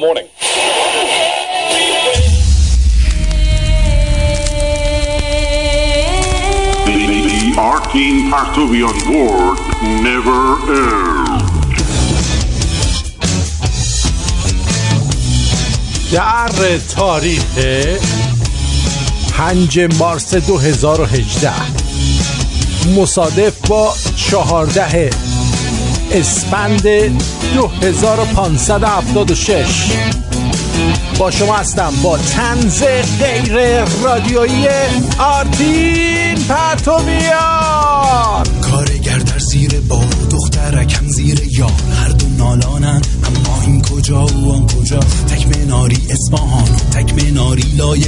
the morning. The, the, arcane Partovian board never ends. در تاریخ 5 مارس 2018 مصادف با 14 اسفند 2576 با شما هستم با تنز غیر رادیویی آرتین پرتومیان کارگر در زیر بار دخترکم زیر یار هر دو نالانن اما این کجا و آن کجا؟ تک مناری اصفهان و تک مناری لای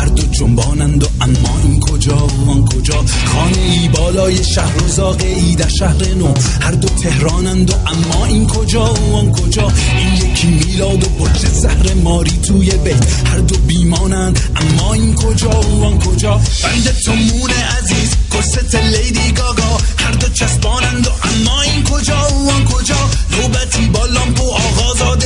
هر دو جنبانند و اما این کجا و آن کجا؟ خانه ای بالای شهر و زاغه ای در شهر نو. هر دو تهرانند و اما این کجا و آن کجا؟ این یکی میلاد و برج زهر ماری توی بیت. هر دو بیمانند اما این کجا و آن کجا؟ بند تو مون عزیز کست لیدی گاگا. هر دو چسبانند و اما این کجا و آن کجا؟ نوبتی با لامپ و آغازاده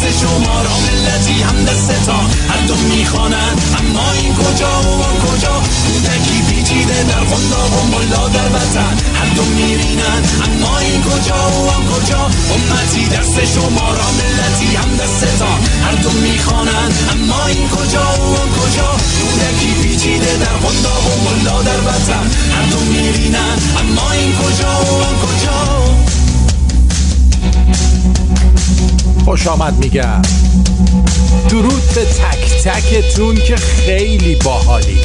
دست شما را ملتی هم دستتان هر دو می‌خوانند اما این کجا و کجا؟ کودکی پیچیده در قنداق و ملا در وطن. هر دو میرینند اما این کجا و آن کجا؟ امتی دست شما را ملتی هم دستتان هر دو می‌خوانند اما این کجا و کجا؟ کودکی پیچیده در قنداق و ملا در وطن. هر دو میرینند اما این کجا و کجا؟ خوش آمد میگم. درود به تک تکتون که خیلی باحالی.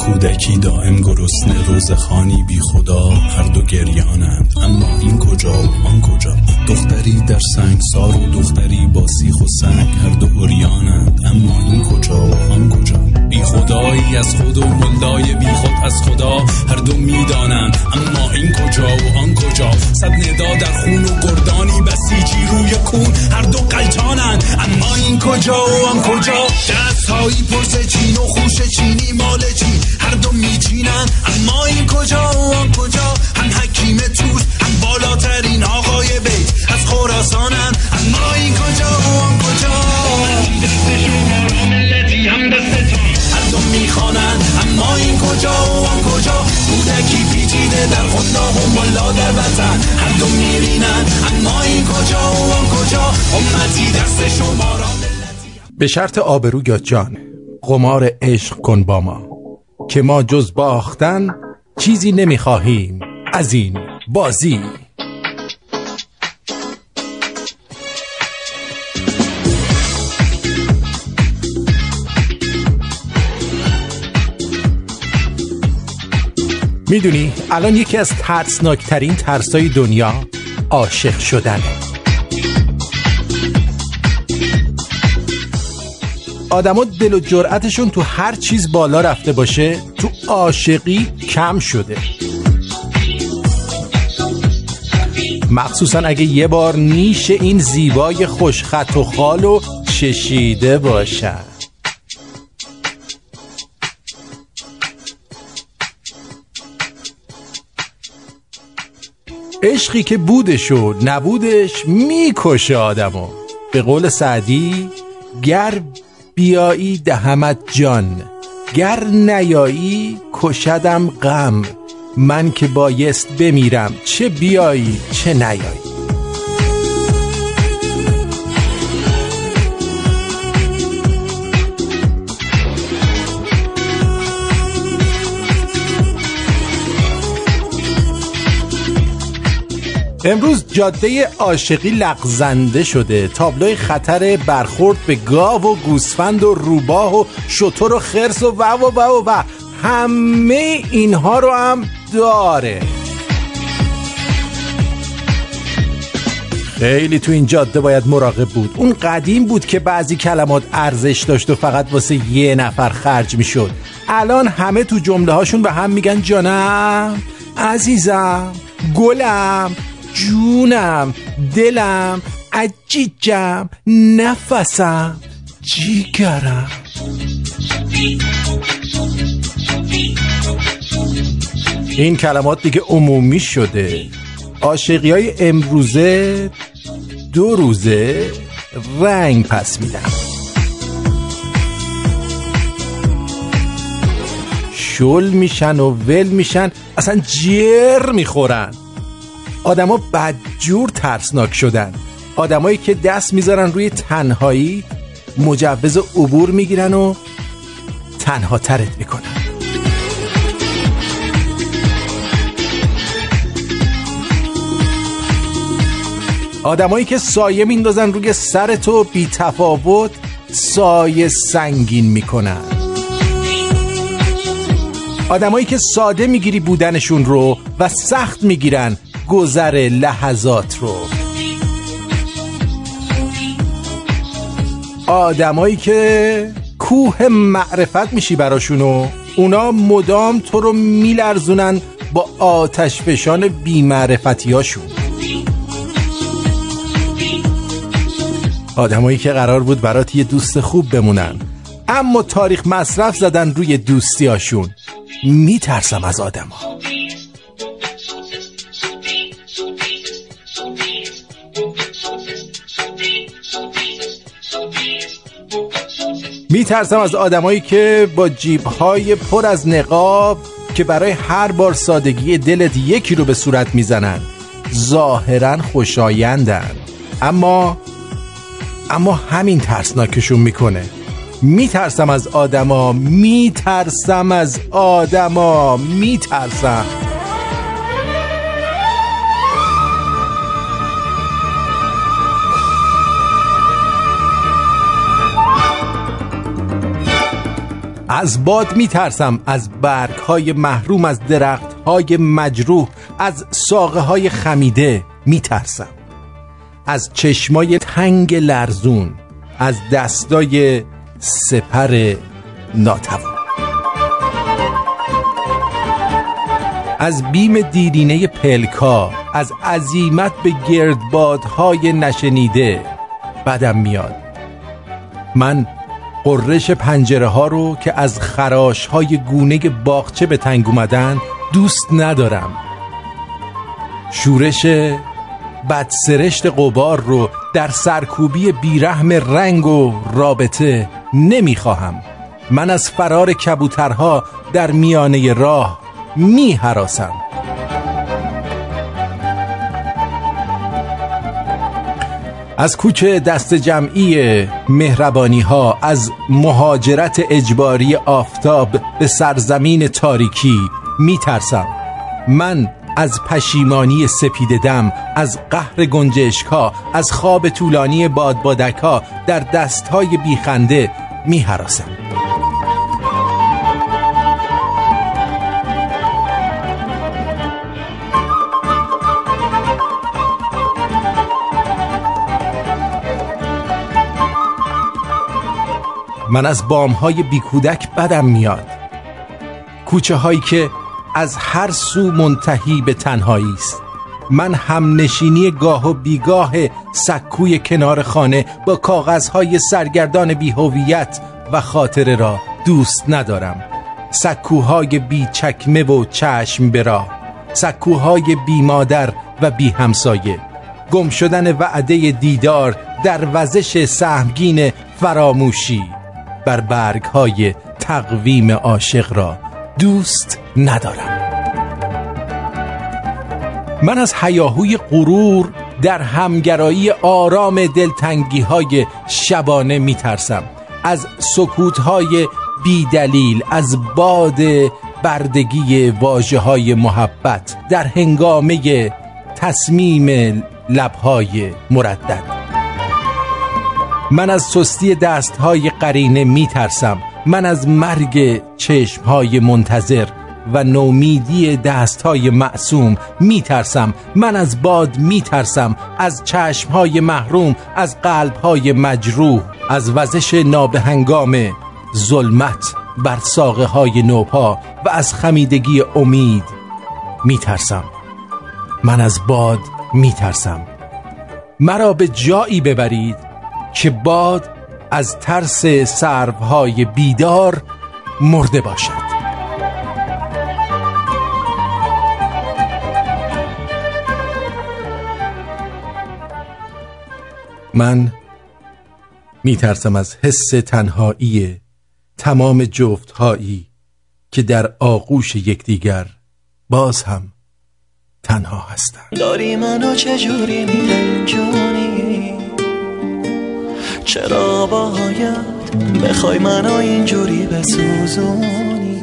کودکی دائم گرسنه روز خانی بی خدا هر دو گریانند. اما این کجا و آن کجا؟ دختری در سنگ سار و دختری با سیخ و سنگ هر دو اوریانند اما این کجا و آن کجا؟ بی خدایی از خود و ملای بی خود از خدا هر دو می‌دانند. اما این کجا و آن کجا؟ صد ندا در خون و گردانی بسیجی روی کون هر دو قلتانند اما این کجا و آن کجا؟ دستهایی پرس چین و خوش چینی مال چین. هر دو میچینن اما این کجا و آن کجا؟ هم حکیم توس هم بالاترین آقای بیت. از خراسانن. اما این کجا و آن کجا؟ هر دو می‌خوانن اما این کجا و آن کجا؟ کودکی پیچیده در قنداق و ملا در وطن. هر میرینن. اما این کجا و آن کجا؟ امتی دست شما را به شرط آبرو یا جان قمار عشق کن با ما. که ما جز باختن چیزی نمی‌خواهیم. از این بازی. می‌دونی الان یکی از ترسناکترین ترسای دنیا عاشق شدنه. آدما دل و جرأتشون تو هر چیز بالا رفته باشه تو عاشقی کم شده. مخصوصا اگه یه بار نیش این زیبای خوشخط و خال و چشیده باشن. عشقی که بودش و نبودش می‌کشه آدمو. به قول سعدی گر بیایی دهمت جان. گر نیایی کشدم غم. من که بایست بمیرم چه بیایی چه نیایی. امروز جاده عاشقی لغزنده شده. تابلوی خطر برخورد به گاو و گوسفند و روباه و شتر و خرس و و و و و. همه اینها رو هم داره. خیلی تو این جاده باید مراقب بود. اون قدیم بود که بعضی کلمات ارزش داشت و فقط واسه یه نفر خرج می‌شد. الان همه تو جمله هاشون به هم میگن جانم عزیزم گلم جونم دلم عجیجم نفسم. جیگرم این کلمات دیگه عمومی شده. عاشقی های امروزه دو روزه رنگ پس میدن شل میشن و ول میشن اصلا جر می‌خورن. آدما بدجور ترسناک شدن. آدمایی که دست می‌ذارن روی تنهایی مجوز عبور می‌گیرن و تنها ترت می‌کنن. آدمایی که سایه میندازن روی سر تو بی تفاوت سایه سنگین می‌کنن. آدمایی که ساده می‌گیری بودنشون رو و سخت می‌گیرن گذر لحظات رو. آدمایی که کوه معرفت میشی براشون و اونا مدام تو رو میلرزونن با آتش فشان آدمایی که قرار بود برات یه دوست خوب بمونن. اما تاریخ مصرف زدن روی دوستی هاشون میترسم از آدم ها میترسم از آدمایی که با جیبهای پر از نقاب که برای هر بار سادگی دلت یکی رو به صورت می‌زنن ظاهرا خوشایندن. اما اما همین ترسناکشون می‌کنه. میترسم از آدما میترسم از آدما میترسم. از باد میترسم از برگ های محروم از درخت های مجروح از ساقه های خمیده میترسم. از چشمای تنگ لرزون از دستای سپر ناتوان. از بیم دیرینه پلکا از عزیمت به گردبادهای نشنیده بدم میاد. من قررش پنجره ها رو که از خراش های گونه باغچه به تنگ اومدن دوست ندارم. شورش بدسرشت قبار رو در سرکوبی بیرحم رنگ و رابطه نمی‌خواهم. من از فرار کبوترها در میانه راه می از کوچه دست جمعی مهربانی ها از مهاجرت اجباری آفتاب به سرزمین تاریکی می ترسم من از پشیمانی سپید دم از قهر گنجشک ها از خواب طولانی بادبادک ها در دست های بیخنده می حراسم. من از بام های بیکودک بدم میاد. کوچه هایی که از هر سو منتهی به تنهایی است. من هم نشینی گاه و بیگاه سکوی کنار خانه با کاغذهای سرگردان بیهویت و خاطره را دوست ندارم. سکوهای بی چکمه و چشم برا سکوهای بی مادر و بی همسایه گم شدن وعده دیدار در وزش سهمگین فراموشی. بر برگ های تقویم عاشق را دوست ندارم. من از حیاهوی غرور در همگرایی آرام دلتنگی های شبانه میترسم. از سکوت های بیدلیل از باد بردگی واجه های محبت در هنگامه تصمیم لبهای مردد. من از سستی دست های قرینه میترسم. من از مرگ چشم های منتظر و نومیدی دست های معصوم میترسم. من از باد میترسم از چشم های محروم از قلب های مجروح از وزش نابهنگام ظلمت بر ساقه های نوپا و از خمیدگی امید میترسم. من از باد میترسم. مرا به جایی ببرید که باد از ترس سربهای بیدار مرده باشد. من میترسم از حس تنهایی تمام جفتهایی که در آغوش یکدیگر باز هم تنها هستن داری منو چجوری میرنجونی چرا باید بخوای منو اینجوری بسوزونی؟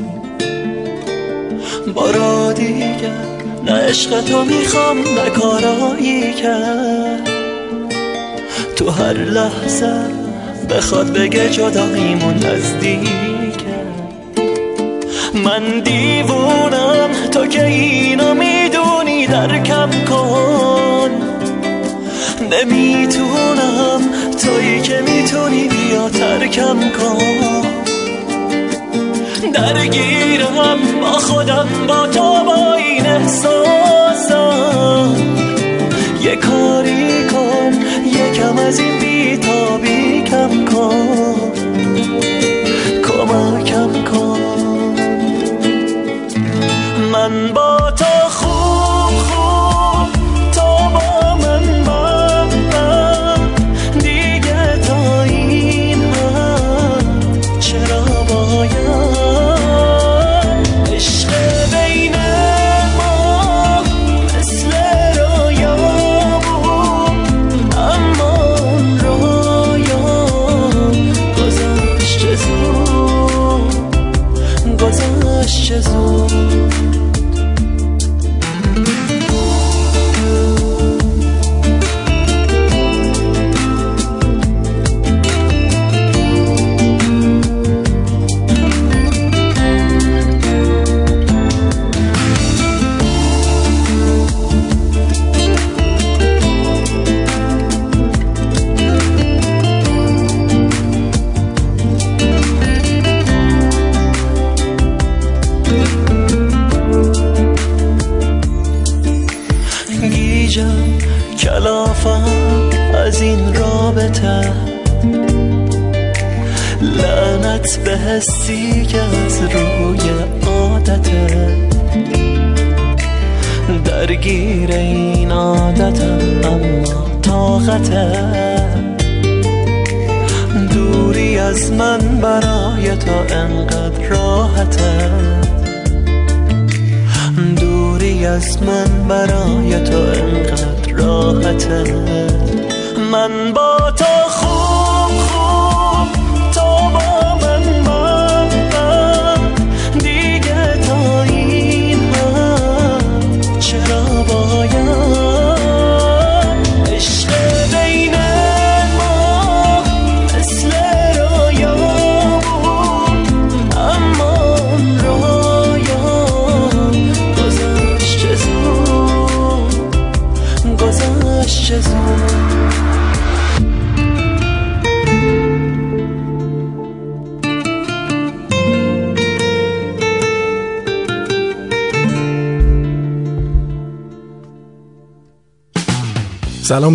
بارا دیگر نه عشق تو می‌خوام نه کارایی کرد. تو هر لحظه بخواد بگه جداییمون نزدیکه من دیوونم تو که اینو می‌دونی درکم کن. نمی‌تونم تویی که می‌تونی بیا ترکم کن. درگیرم با خودم با تو با این احساسم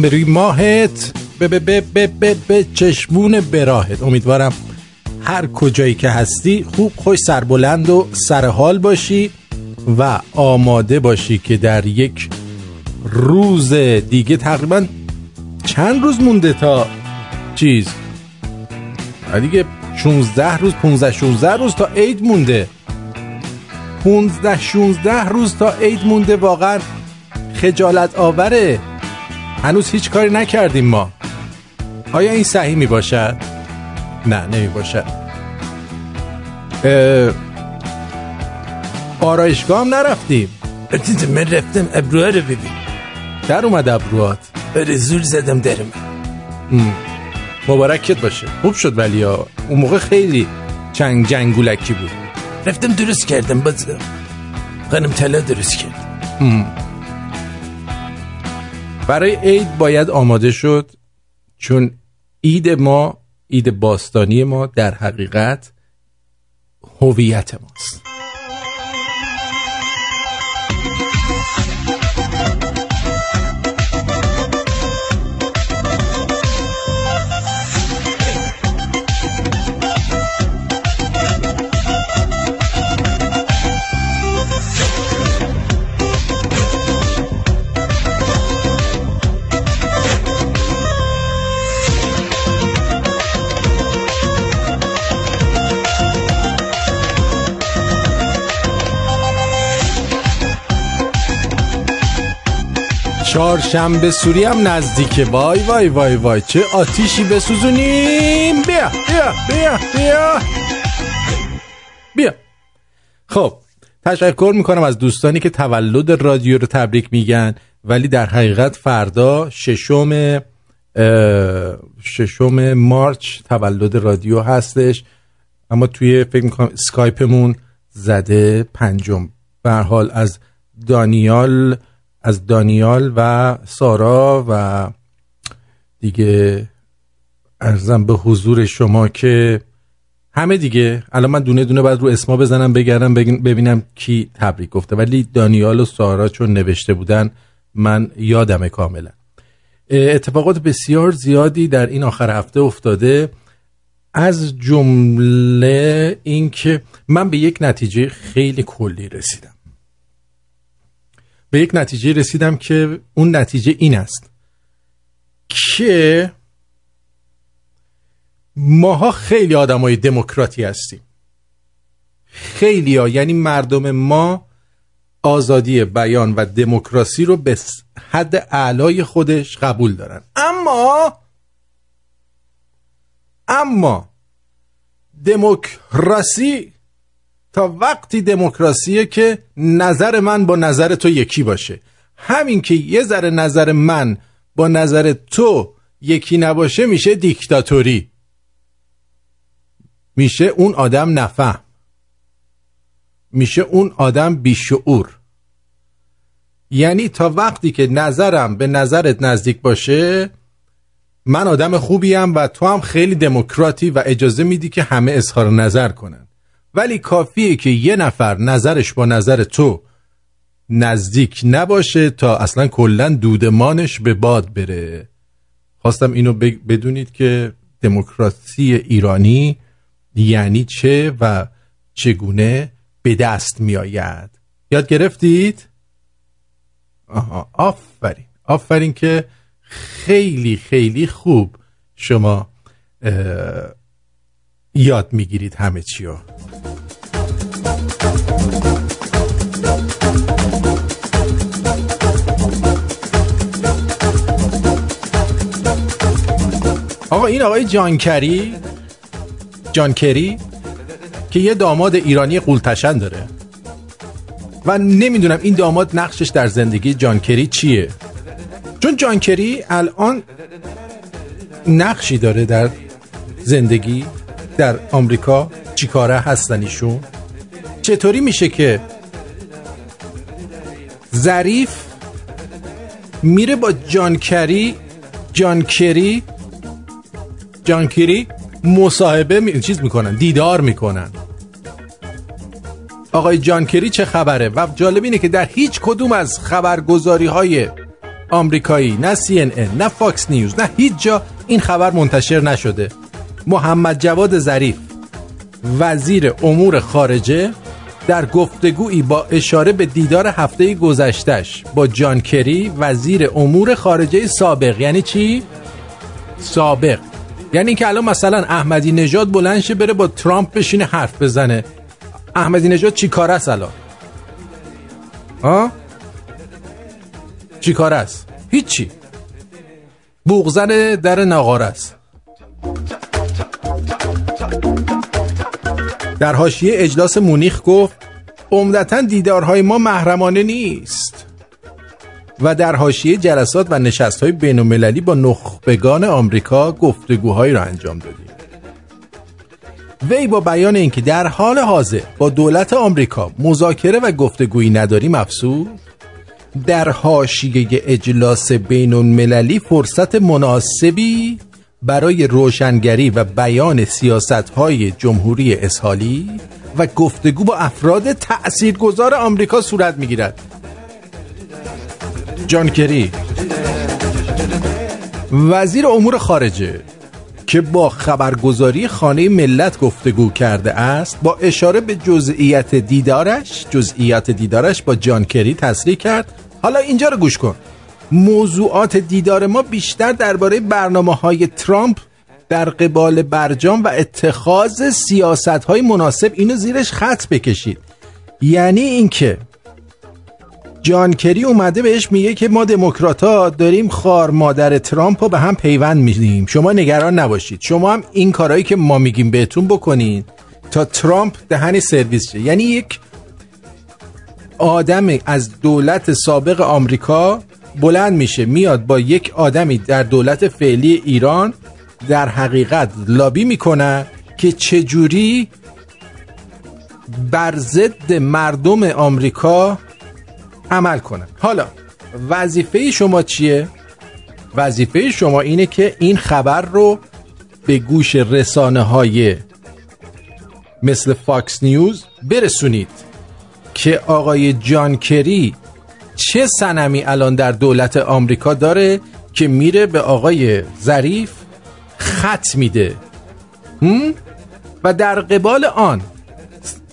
به روی ماهت. به به به به به به چشمون براهت. امیدوارم هر کجایی که هستی خوب خوش سربلند و سرحال باشی و آماده باشی که در یک روز دیگه تقریبا چند روز مونده تا چیز؟ دیگه 16 روز 15 16 روز تا عید مونده. 15 16 روز تا عید مونده واقعا خجالت آوره. هنوز هیچ کاری نکردیم ما. آیا این صحیح می باشد؟ نه نمی باشد اه، آرایشگاه هم نرفتیم من رفتم ابروها رو ببین. در اومد ابروات بره زور زدم درم مبارکت باشه. خوب شد ولی ها. اون موقع خیلی چنگ جنگولکی بود. رفتم درست کردم باز خانم طلا درست کرد. برای عید باید آماده شد چون عید ما عید باستانی ما در حقیقت هویت ماست. چهارشنبه سوری هم نزدیکه. وای وای وای وای. چه آتیشی بسوزونیم. بیا بیا بیا بیا. بیا. خب تشکر می‌کنم از دوستانی که تولد رادیو رو تبریک میگن. ولی در حقیقت فردا ششم ششم مارچ تولد رادیو هستش. اما توی فکر می‌کنم سکایپمون زده پنجم. به حال از دانیال از دانیال و سارا و دیگه ارزم به حضور شما که همه دیگه الان من دونه دونه باید رو اسما بزنم بگردم ببینم کی تبریک گفته. ولی دانیال و سارا چون نوشته بودن من یادمه کاملا. اتفاقات بسیار زیادی در این آخر هفته افتاده. از جمله اینکه من به یک نتیجه خیلی کلی رسیدم. به یک نتیجه رسیدم که اون نتیجه این است که ماها خیلی آدمای دموکراتی هستیم. خیلی ها یعنی مردم ما آزادی بیان و دموکراسی رو به حد اعلای خودش قبول دارن. اما اما دموکراسی تا وقتی دموکراسیه که نظر من با نظر تو یکی باشه. همین که یه ذره نظر من با نظر تو یکی نباشه میشه دیکتاتوری. میشه اون آدم نفهم. میشه اون آدم بیشعور. یعنی تا وقتی که نظرم به نظرت نزدیک باشه من آدم خوبیم و تو هم خیلی دموکراتی و اجازه میدی که همه اظهار نظر کنن. ولی کافیه که یه نفر نظرش با نظر تو نزدیک نباشه تا اصلا کلا دودمانش به باد بره. خواستم اینو بدونید که دموکراسی ایرانی یعنی چه و چگونه به دست می آید یاد گرفتید؟ آها آفرین. آفرین که خیلی خیلی خوب شما یاد می‌گیرید همه چی رو آقا این آقای جانکری جانکری که یه داماد ایرانی قولتشن داره. و نمی‌دونم این داماد نقشش در زندگی جانکری چیه. چون جانکری الان نقشی داره در زندگی در آمریکا. چیکاره هستن ایشون؟ چطوری میشه که ظریف میره با جانکری جانکری جانکری مصاحبه می... چیز می‌کنن دیدار می‌کنن. آقای جان کری چه خبره؟ و جالب اینه که در هیچ کدوم از خبرگزاری های آمریکایی نه CNN نه Fox News نه هیچ جا این خبر منتشر نشده. محمد جواد ظریف وزیر امور خارجه در گفتگویی با اشاره به دیدار هفته گذشتش با جان کری وزیر امور خارجه سابق. یعنی چی؟ سابق. یعنی که الان مثلا احمدی نژاد بلند شه بره با ترامپ بشینه حرف بزنه. احمدی نژاد چی کار است الان؟ ها؟ چی کار است؟ هیچی. بوغزن در نقاره است. در حاشیه اجلاس مونیخ گفت عمدتا دیدارهای ما محرمانه نیست. و در حاشیه جلسات و نشستهای بین با نخبگان آمریکا گفتگوهایی را انجام دادیم. وی با بیان اینکه در حال حاضر با دولت آمریکا مذاکره و گفتگویی نداریم افسود. در حاشیه اجلاس بین المللی فرصت مناسبی برای روشنگری و بیان سیاست های جمهوری اسحالی و گفتگو با افراد تأثیرگذار آمریکا صورت می‌گیرد. جان کری. وزیر امور خارجه که با خبرگزاری خانه ملت گفتگو کرده است با اشاره به جزئیات دیدارش جزئیات دیدارش با جان کری تصریح کرد. حالا اینجا رو گوش کن. موضوعات دیدار ما بیشتر درباره برنامه های ترامپ در قبال برجام و اتخاذ سیاست های مناسب اینو زیرش خط بکشید. یعنی اینکه جان کری اومده بهش میگه که ما دموکرات ها داریم خار مادر ترامپ رو به هم پیوند میدیم. شما نگران نباشید. شما هم این کارهایی که ما میگیم بهتون بکنین تا ترامپ دهنی سرویس شه. یعنی یک آدم از دولت سابق آمریکا بلند میشه میاد با یک آدمی در دولت فعلی ایران در حقیقت لابی می‌کنه که چجوری بر ضد مردم آمریکا عمل کنن حالا وظیفه شما چیه؟ وظیفه شما اینه که این خبر رو به گوش رسانه های مثل فاکس نیوز برسونید که آقای جان کری چه سنمی الان در دولت آمریکا داره که میره به آقای ظریف خط میده؟ و در قبال آن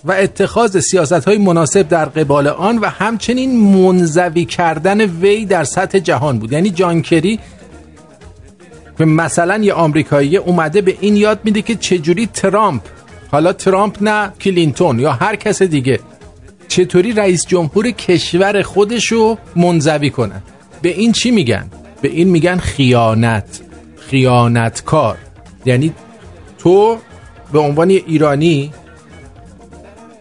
و اتخاذ سیاست های مناسب در قبال آن و همچنین منزوی کردن وی در سطح جهان بود. یعنی جانکری به مثلا یه آمریکایی اومده به این یاد میده که چجوری ترامپ حالا ترامپ نه کلینتون یا هر کس دیگه چطوری رئیس جمهور کشور خودشو منزوی کنن به این چی میگن؟ به این میگن خیانت خیانتکار. یعنی تو به عنوان ایرانی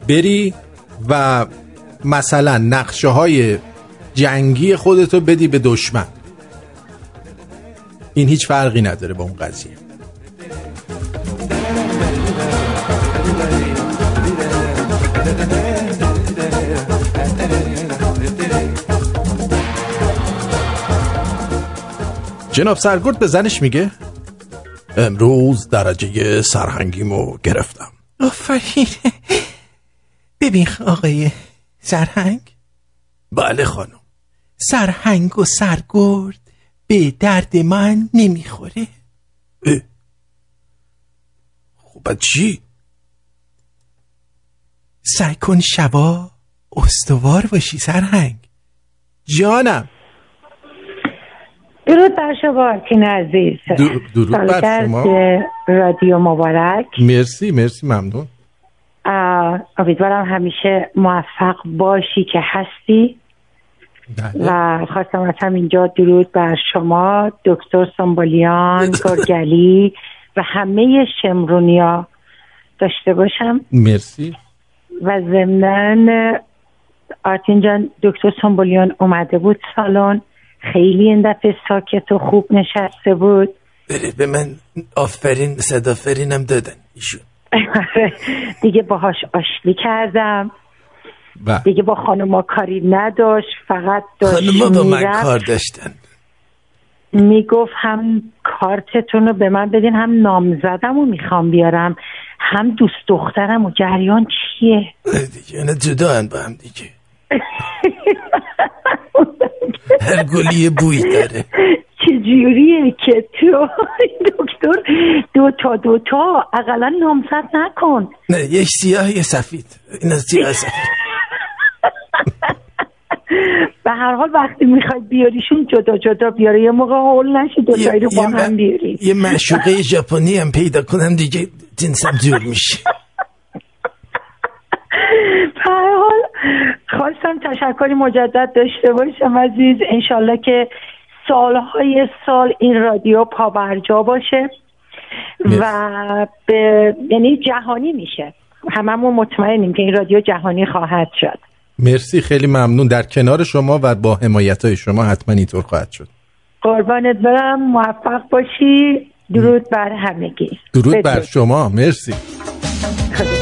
بری و مثلا نقشه های جنگی خودتو بدی به دشمن. این هیچ فرقی نداره با اون قضیه. جناب سرگرد به زنش میگه؟ امروز درجه سرهنگیمو گرفتم. آفرین. ببین آقای سرهنگ. بله خانم. سرهنگ و سرگرد به درد من نمی‌خوره. خب چی؟ سعی کن شبا استوار باشی سرهنگ. جانم. درود بر شما آرتین عزیز. درود بر شما. رادیو مبارک. مرسی مرسی ممنون. امیدوارم همیشه موفق باشی که هستی. بله. و خواستم از همینجا درود بر شما دکتر سامبولیان گرگلی و همه شمرونیا. داشته باشم. مرسی. و ضمنا آرتین جان دکتر سامبولیان اومده بود سالن. خیلی این دفعه ساکت و خوب نشسته بود. بله به من آفرین صدافرینم دادن ایشون. دیگه باهاش آشتی کردم. با. دیگه با خانوما کاری نداشت فقط داشت خانوما با من کار داشتن. می‌گفت هم کارتتون رو به من بدین هم نامزدم رو می‌خوام بیارم هم دوست دخترم و جریان چیه؟ دیگه نه جدا با هم دیگه. هر گلی بوی داره. چجوریه که تو دکتر دو تا دو تا اقلا نامزد نکن. نه یک سیاه یه سفید. این از سیاه سفید. به هر حال وقتی می‌خوای بیاریشون جدا جدا بیاره. یه موقع حول نشی دو تایی رو با هم بیاری. یه معشوقه ژاپنی هم پیدا کنم دیگه جنسم جور میشه. هر حال خواستم تشکری مجدد داشته باشم عزیز. انشالله که سالهای سال این رادیو پابرجا باشه و به یعنی جهانی میشه. هممون مطمئنیم که این رادیو جهانی خواهد شد. مرسی خیلی ممنون. در کنار شما و با حمایت های شما حتما اینطور خواهد شد. قربانت برم. موفق باشی. درود بر همگی. درود بر شما. مرسی.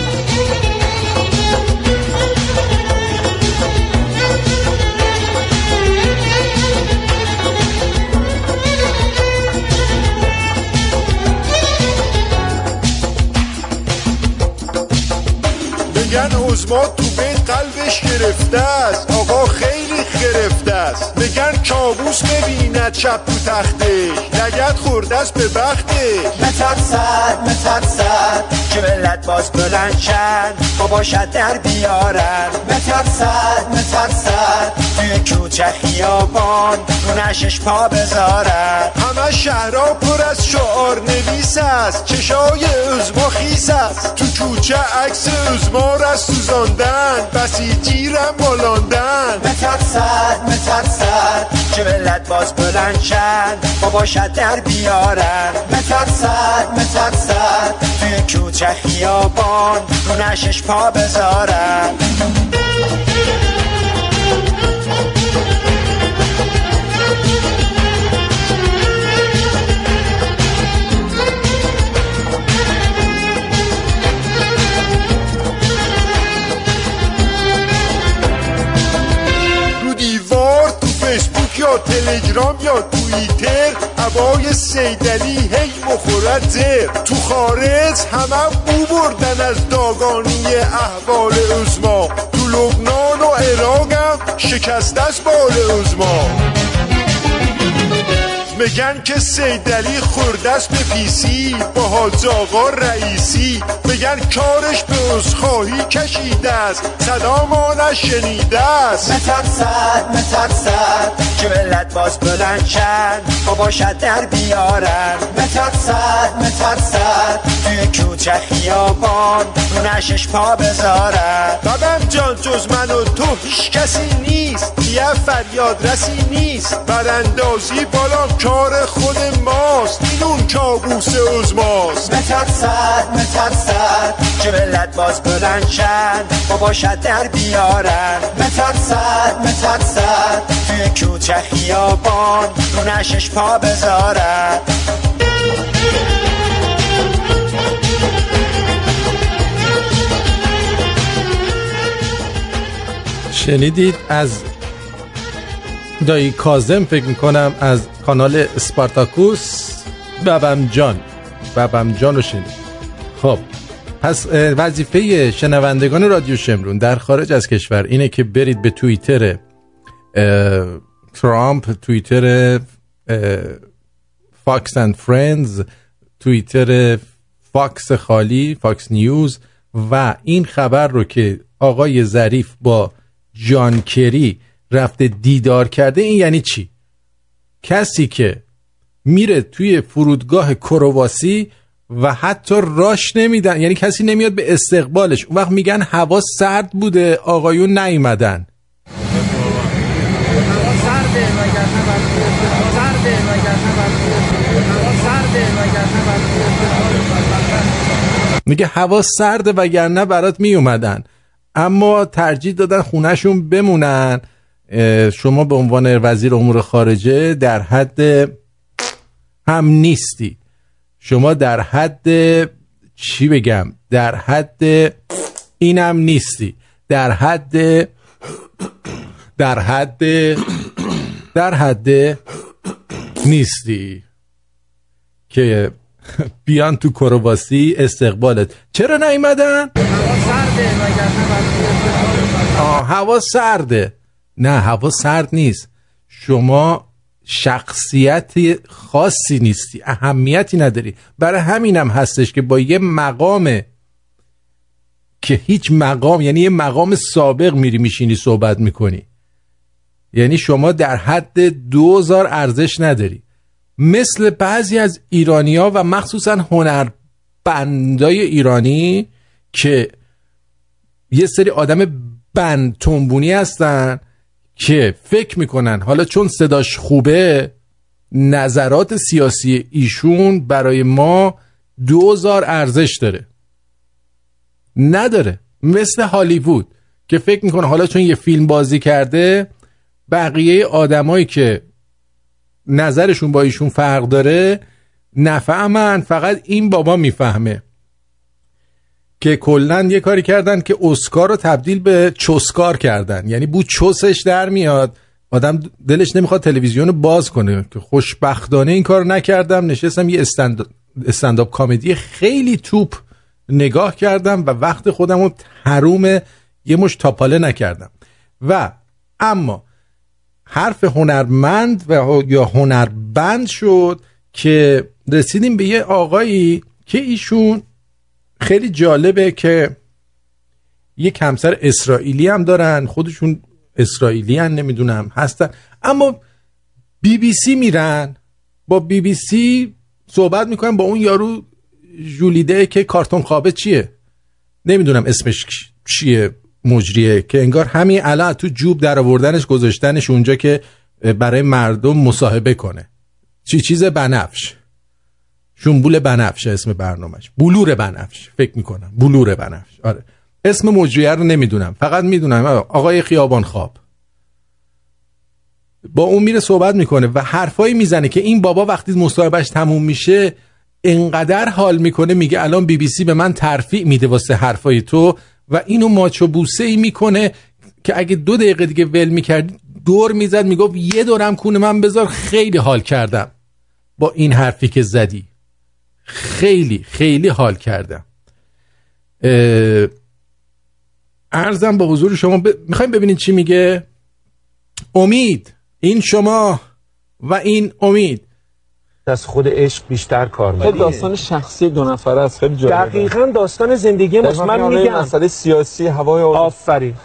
میگن عزما تو بیت قلبش گرفته است. آقا خیلی گرفته است. میگن کابوس ببیند شب تو تختش لگت خورده است به بخته. مترسد مترسد که ملت باز بلند شد. باشد در بیارن. مترسد مترسد توی کوچه خیابان رو نشش پا بذارن. همه شهرها پر از شعار نویس است. چشای ازما خیس است. تو کوچه عکس ازما را سوزاندن. بسیجی را مالاندن مترسد مترسد. که ملت باز بلند شد باشد در بیارن. مترسد مترسد. توی کوچه خیابان. رو نشش پا بذارن. یا تلگرام یا توییتر عبای سیدلی هی مخورد زر. تو خارج همه بو بردن از داگانی احوال ازما تو لبنان و عراقم شکست است بال ازما میگن که سیدلی خورده است به پیسی با حاج آقا رئیسی. میگن کارش به عذرخواهی کشیده است صدامانش شنیده است. مترسد مترسد که ملت باز بلند شد باشد در بیارن. مترسد مترسد توی کوچه خیابان رو نشش پا بذارن. ببم جان جز من و تو هیچ کسی نیست. یه فریاد رسی نیست. براندازی بالا کار خود ماست. این اون کابوس ازماست مترسد مترسد که ملت باز بلند شد. باشد در بیارن مترسد مترسد توی کوچه خیابان رو نشش پا بذارن شنیدید از دایی کاظم فکر می‌کنم از کانال اسپارتاکوس ببم جان. ببم جان رو شنید. خب پس وظیفه شنوندگان رادیو شمرون در خارج از کشور اینه که برید به توییتر ترامپ Twitter Fox and Friends Twitter Fox خالی Fox News و این خبر رو که آقای ظریف با جان کری رفته دیدار کرده این یعنی چی؟ کسی که میره توی فرودگاه کرواسی و حتی راش نمیدن یعنی کسی نمیاد به استقبالش. اون وقت میگن هوا سرد بوده آقایون نیومدن. میگه هوا سرده وگرنه برات میومدن. اما ترجیح دادن خونهشون بمونن. شما به عنوان وزیر امور خارجه در حد هم نیستی. شما در حد چی بگم در حد اینم نیستی. در حد در حد در حد نیستی. که بیان تو کرواسی استقبالت. چرا نیومدن؟ آه هوا سرده. نه هوا سرد نیست. شما شخصیت خاصی نیستی اهمیتی نداری. برای همینم هستش که با یه مقام که هیچ مقام یعنی یه مقام سابق میری میشینی صحبت می‌کنی. یعنی شما در حد دوزار ارزش نداری. مثل بعضی از ایرانیا و مخصوصا هنربندای ایرانی که یه سری آدم بند تنبونی هستن که فکر می‌کنن. حالا چون صداش خوبه نظرات سیاسی ایشون برای ما دوزار ارزش داره. نداره. مثل هالیوود که فکر می‌کنه حالا چون یه فیلم بازی کرده بقیه آدمایی که نظرشون با ایشون فرق داره نفهمن. فقط این بابا می‌فهمه. که کلا یه کاری کردن که اسکار رو تبدیل به چوسکار کردن. یعنی بو چوسش در میاد آدم دلش نمی‌خواد تلویزیون رو باز کنه. که خوشبختانه این کار نکردم. نشستم یه استند استنداپ کامدی خیلی توپ نگاه کردم و وقت خودم رو حروم یه مش تاپاله نکردم. و اما حرف هنرمند و یا هنربند شد که رسیدیم به یه آقایی که ایشون خیلی جالبه که یه کمسر اسرائیلی هم دارن خودشون اسرائیلی هم نمی‌دونم هستن. اما بی بی سی میرن با بی بی سی صحبت می‌کنن با اون یارو جولیده که کارتون خوابه چیه؟ نمی‌دونم اسمش چیه مجریه که انگار همین الان تو جوب در آوردنش گذاشتنش اونجا که برای مردم مصاحبه کنه. چی چیز بنفش. شنبول بنفش اسم برنامهش. بلور بنفش فکر می‌کنم. بلور بنفش. آره. اسم مجریه رو نمی‌دونم. فقط می‌دونم. آقای خیابان خواب. با اون میره صحبت می‌کنه و حرفایی می‌زنه که این بابا وقتی مصاحبهش تموم میشه انقدر حال می‌کنه میگه الان بی بی سی به من ترفیع میده واسه حرفای تو و اینو ماچو بوسه ای می‌کنه که اگه دو دقیقه دیگه ول می‌کرد دور می‌زد می‌گفت یه دورم کونه من بذار. خیلی حال کردم با این حرفی که زدی. خیلی خیلی حال کردم. ارزم با حضور شما ب... می‌خوایم ببینید چی میگه؟ امید این شما و این امید. از خود عشق بیشتر کار می‌کنه. داستان شخصی دو نفره است خیلی جالبه. دقیقاً داستان زندگی ماست. من میگم. مسئله سیاسی هوای آفرین.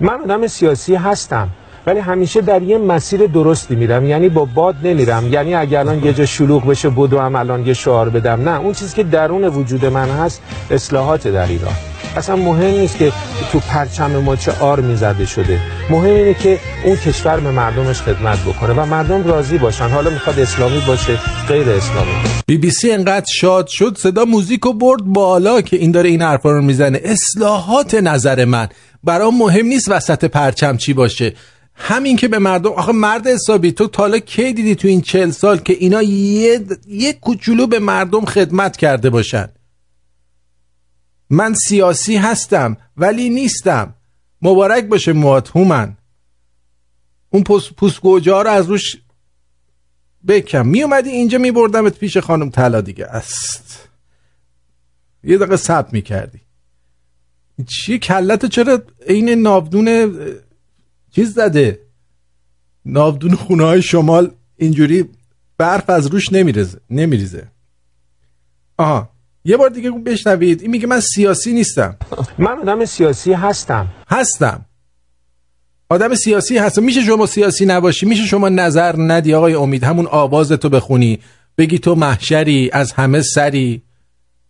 من آدم سیاسی هستم. ولی همیشه در یه مسیر درستی میرم. یعنی با باد نمیرم. یعنی اگر الان یه جا شلوغ بشه بدو هم الان یه شعار بدم. نه اون چیزی که درون وجود من هست اصلاحات در ایران. اصلا مهم نیست که تو پرچم ما چه آر می‌زده شده. مهم اینه که اون کشور به مردمش خدمت بکنه و مردم راضی باشن. حالا می‌خواد اسلامی باشه غیر اسلامی بی بی سی انقدر شاد شد صدا موزیکو برد بالا که این داره این حرفا رو می‌زنه. اصلاحات نظر من. برام مهم نیست وسط پرچم چی باشه. همین که به مردم آخه مرد حسابی تو تالا کی دیدی تو این چل سال که اینا یه, یه کوچولو به مردم خدمت کرده باشن؟ من سیاسی هستم ولی نیستم. مبارک باشه موات هومن. اون پوس پوسگوجا رو از روش بکم. می اومدی اینجا می بردمت پیش خانم طلا دیگه. است. یه دقیقه سب می کردی. چیه کلتو چرا این نابدون چیز زده؟ نابدون خونه های شمال اینجوری برف از روش نمیریزه نمیریزه. آها یه بار دیگه بشنوید. این میگه من سیاسی نیستم. من آدم سیاسی هستم. هستم. آدم سیاسی هستم میشه شما سیاسی نباشی میشه شما نظر ندی. آقای امید همون آواز تو بخونی. بگی تو محشری از همه سری.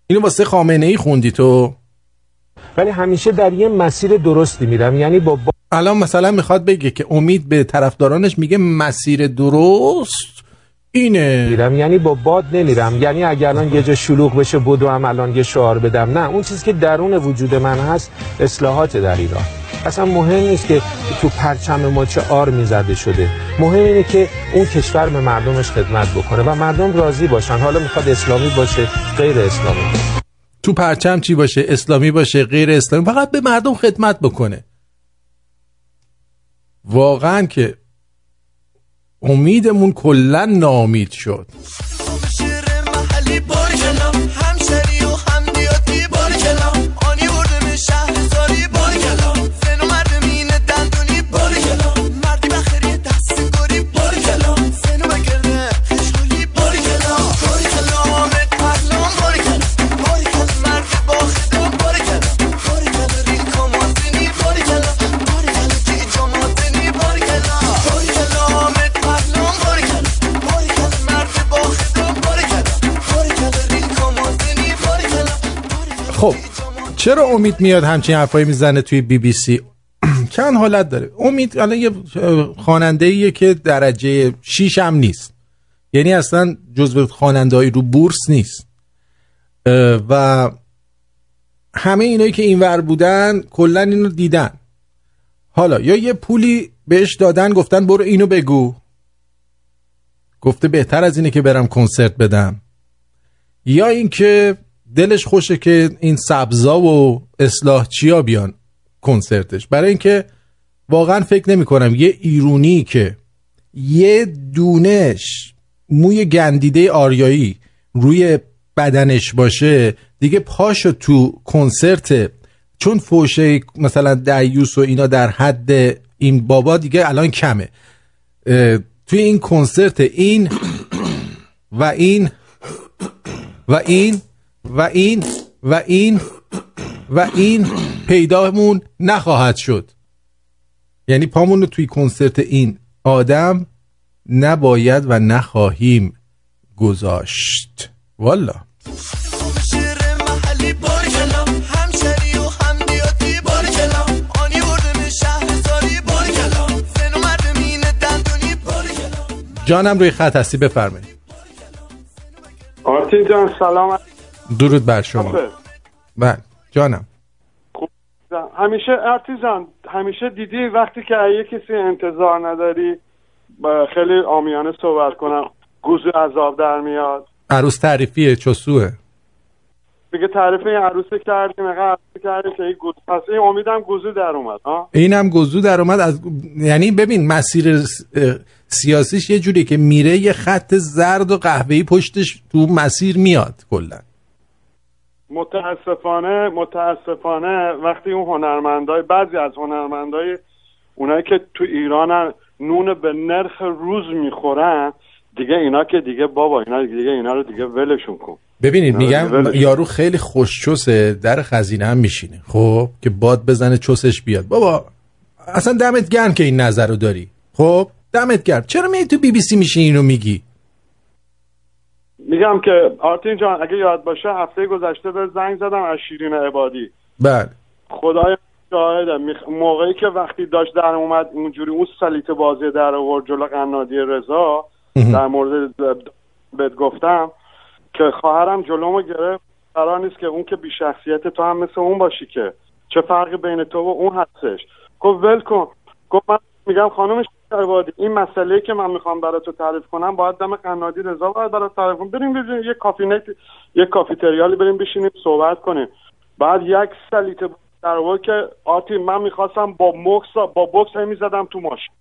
اینو واسه خامنه ای خوندی تو. ولی همیشه در یه مسیر درستی میرم. یعنی با, با... الان مثلا می‌خواد بگه که امید به طرفدارانش میگه مسیر درست اینه. میرم. یعنی با باد نمیرم. یعنی اگر الان یه جا شلوغ بشه بدو هم الان یه شعار بدم. نه اون چیزی که درون وجود من هست اصلاحات در ایران. اصلا مهم نیست که تو پرچم ما چه آر می‌زده شده. مهم اینه که اون کشور به مردمش خدمت بکنه و مردم راضی باشن. حالا می‌خواد اسلامی باشه غیر اسلامی. تو پرچم چی باشه؟ اسلامی باشه غیر اسلامی فقط به مردم خدمت بکنه. واقعا که امیدمون کلا نامید شد. خب چرا امید میاد همچین حرفایی می‌زنه توی بی بی سی؟ چند حالت داره. امید الان یه خواننده ایه که درجه 6 هم نیست. یعنی اصلا جزو خواننده رو بورس نیست. و همه اینایی که اینور بودن کلا اینو دیدن. حالا یا یه پولی بهش دادن گفتن برو اینو بگو. گفته بهتر از اینه که برم کنسرت بدم. یا اینکه دلش خوشه که این سبزا و اصلاح چیا بیان کنسرتش. برای اینکه واقعا فکر نمی کنم یه ایرونی که یه دونش موی گندیده آریایی روی بدنش باشه دیگه پاشو تو کنسرت چون فوشه مثلا دیوس و اینا در حد این بابا دیگه الان کمه. توی این کنسرت این و این و این و این و این و این پیدامون نخواهد شد. یعنی پامون رو توی کنسرت این آدم نباید و نخواهیم گذاشت. والا. جانم روی خط هستی بفرمایید. آرتین جان سلام. درود بر شما. بله جانم. همیشه آرتیزان همیشه دیدی وقتی که یه کسی انتظار نداری خیلی آمیانه صحبت کنم. گوزو آب در میاد. عروس تعریفیه چسوه دیگه تعریف این عروسی کردیم عروسی کردیم که این گوزو پس این امیدم گوزو در اومد ها؟ اینم گزو در اومد. از یعنی ببین مسیر سیاسیش یه جوری که میره یه خط زرد و قهوه‌ای پشتش تو مسیر میاد کلا. متاسفانه متاسفانه وقتی اون هنرمندای بعضی از هنرمندای اونایی که تو ایران نون به نرخ روز می‌خورن دیگه اینا که دیگه بابا اینا دیگه اینا رو دیگه ولشون کن. ببینید میگم. یارو خیلی خوشچسه در خزینه هم میشینه خب که باد بزنه چسش بیاد. بابا اصلا دمت گرم که این نظر رو داری. خب دمت گرم. چرا می تو بی بی سی میشین اینو میگی؟ میگم که آرتین جان اگه یاد باشه هفته گذشته به زنگ زدم از شیرین عبادی. بله. خدای شاهده. موقعی که وقتی داشت در اومد اونجوری اون سلیت بازی در آورد جلو قنادی رضا. در مورد بهت گفتم که خواهرم جلومو گرفت. قرار نیست که اون که بی شخصیت تو هم مثل اون باشی که. چه فرقی بین تو و اون هستش؟ گفت ول کن. گفت من میگم خانم عبادی این مسئله که من می‌خوام برای تو تعریف کنم باید دم قنادی رضا باید برای تعریف کنم. بریم بریم یه کافی نت یه کافتریالی بریم بشینیم صحبت کنیم. بعد یک سلیت در آورد که آتی من می‌خواستم با مکس با بکس می‌زدم تو ماشین.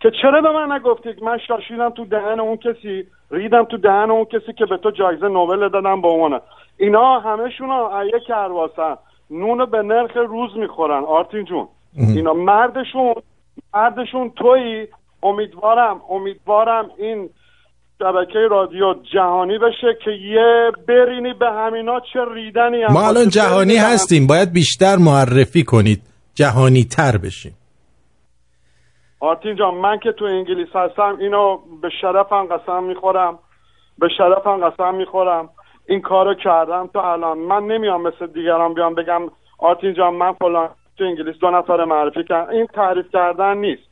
که چرا به من نگفتی من شاشیدم تو دهن اون کسی ریدم تو دهن اون کسی که به تو جایزه نوبل دادم به عنوان. اینا همشون یک کرواسن نون به نرخ روز می‌خورن آرتین جون. اینا مردشون. مردشون تویی. امیدوارم امیدوارم این شبکه رادیو جهانی بشه که یه برینی به همینا چه ریدنی هم ما الان. جهانی هستیم. باید بیشتر معرفی کنید. جهانی تر بشیم. آرتین جان من که تو انگلیس هستم اینو به شرفم قسم می‌خورم. به شرفم قسم می‌خورم. این کارو کردم تا الان. من نمیام مثل دیگران بیام بگم آرتین جان من فلان. تو انگلیس دو نفر معرفی کردم این تعریف کردن نیست.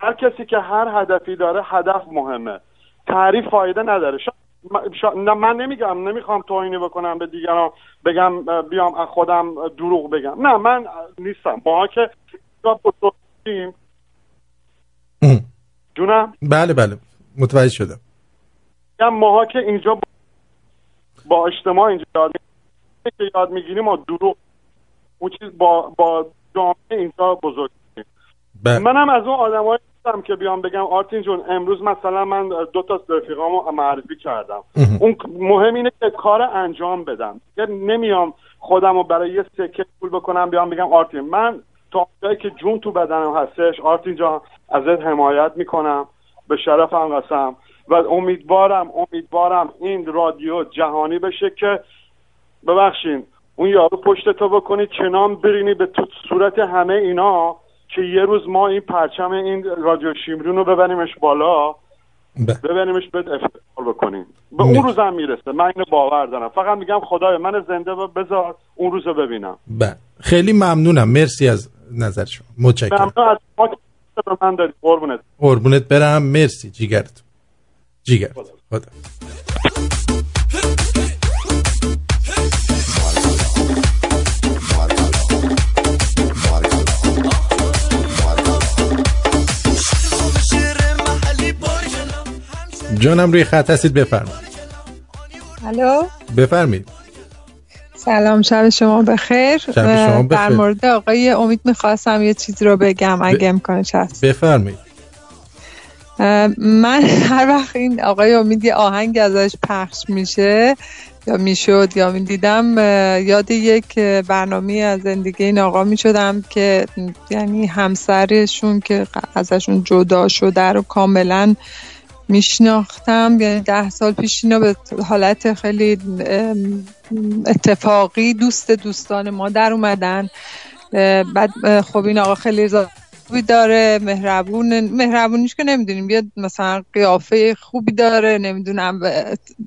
هر کسی که هر هدفی داره هدف مهمه. تعریف فایده نداره. شا... شا... نه من نمیگم نمی‌خوام توهینی بکنم به دیگران بگم بیام از خودم دروغ بگم. نه من نیستم. ما که جونم؟ بله بله. متوجه شدم. ماها که اینجا با- با اجتماع اینجا یاد که یاد می‌گیریم ما دروغ اون چیز با با جامعه اینجا بزرگ. بله. منم از اون آدمایی هستم که بیام بگم آرتین جون امروز مثلا من دو تا رفیقامو معرفی کردم. اون مهم اینه که کار انجام بدم. دیگه نمیام خودم رو برای یه سکه پول بکنم بیام بگم آرتین من تا جایی که جون تو بدنم هستش آرتین جان ازت حمایت می‌کنم. به شرفم قسم. و امیدوارم امیدوارم این رادیو جهانی بشه که ببخشین اون یارو پشت تو بکنی کنام برینی به تو صورت همه اینا که یه روز ما این پرچم این رادیو شیمرون رو ببریمش بالا ببریمش به افتخار بکنیم. به اون روز هم می‌رسه. من اینو باور دارم. فقط میگم خدای من زنده و بذار اون روز رو ببینم. بله. خیلی ممنونم. مرسی از نظر شما. متشکرم. ممنون از شما که من دارید. قربونت. قربونت برم. مرسی. جیگرت جیگرت خدا. جانم روی خط هستید بفرمایید. الو؟ بفرمایید. سلام شب شما بخیر. شب شما اه، در. مورد آقای امید می‌خواستم یه چیزی رو بگم اگه امکانش هست. بفرمایید. من هر وقت این آقای امید یه آهنگ ازش پخش میشه یا می‌شد یا می‌دیدم یاد یک برنامه از زندگی این آقا می‌شدم که یعنی همسرشون که ازشون جدا شده رو کاملا میشناختم یعنی ده سال پیش اینا به حالت خیلی اتفاقی دوست دوستان ما در اومدن. بعد خب این آقا خیلی خوبی داره مهربون مهربونیش که نمی‌دونیم بیاد مثلا قیافه خوبی داره نمی‌دونم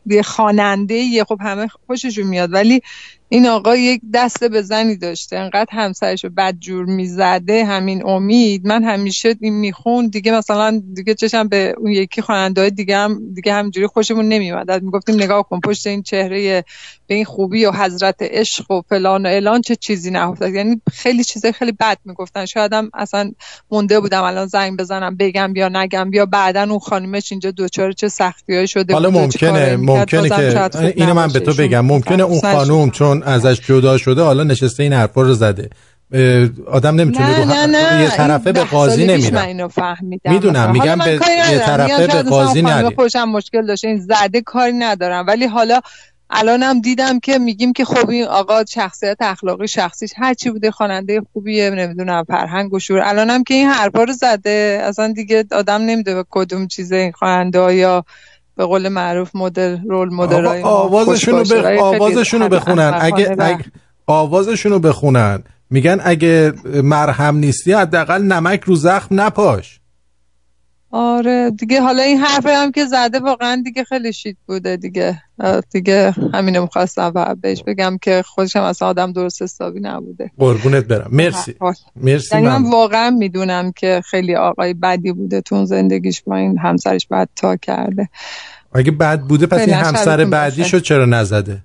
یه خواننده یه خب همه خوششون میاد. ولی این آقا یک دست به زنی داشته انقدر همسرش رو بدجور می‌زده همین امید. من همیشه این میخون دیگه مثلا دیگه چشم به اون یکی خواننده دیگه هم دیگه همجوری خوشمون نمیومد می‌گفتیم نگاه کن پشت این چهره به این خوبی و حضرت عشق و فلان و اعلان چه چیزی نهفتاد یعنی خیلی چیزای خیلی بد می‌گفتن. شایدم اصلا مونده بودم الان زنگ بزنم بگم یا نگم بیا بعدا اون خانمش اینجا دوچار چه سختی شده حالا ممکنه ممکنه که اینو من به تو بگم. ممکنه اون خانم چون ازش جدا شده حالا نشسته این حرفا رو زده. آدم نمی‌تونه رو نه نه یه طرفه به قاضی نمیره می‌دونم میگم به یه طرفه به قاضی نره خوشم مشکل داشته این زده کاری ندارم. ولی حالا الانم دیدم که میگیم که خب این آقا شخصیت اخلاقی شخصیش هر چی بوده خواننده خوبیه نمی‌دونم فرهنگ و شور الانم که این حرفا رو زده اصلا دیگه آدم نمیده به کدوم چیز این خواننده یا به قول معروف مدل رول مدل آوازشون رو بخ... آوازشون بخونن. اگه, اگه آوازشون رو بخونن میگن اگه مرهم نیستی حداقل نمک رو زخم نپاش. آره دیگه حالا این حرف هم که زده واقعا دیگه خیلی شید بوده دیگه. دیگه همینو می‌خواستم بهش بگم که خودش هم اصلا آدم درست حسابی نبوده. قربونت برم. مرسی. مرسی یعنی من واقعا می‌دونم که خیلی آقای بدی بوده تو زندگیش با این همسرش بد تا کرده. اگه بد بوده پس این همسر بعدیشو چرا نزده؟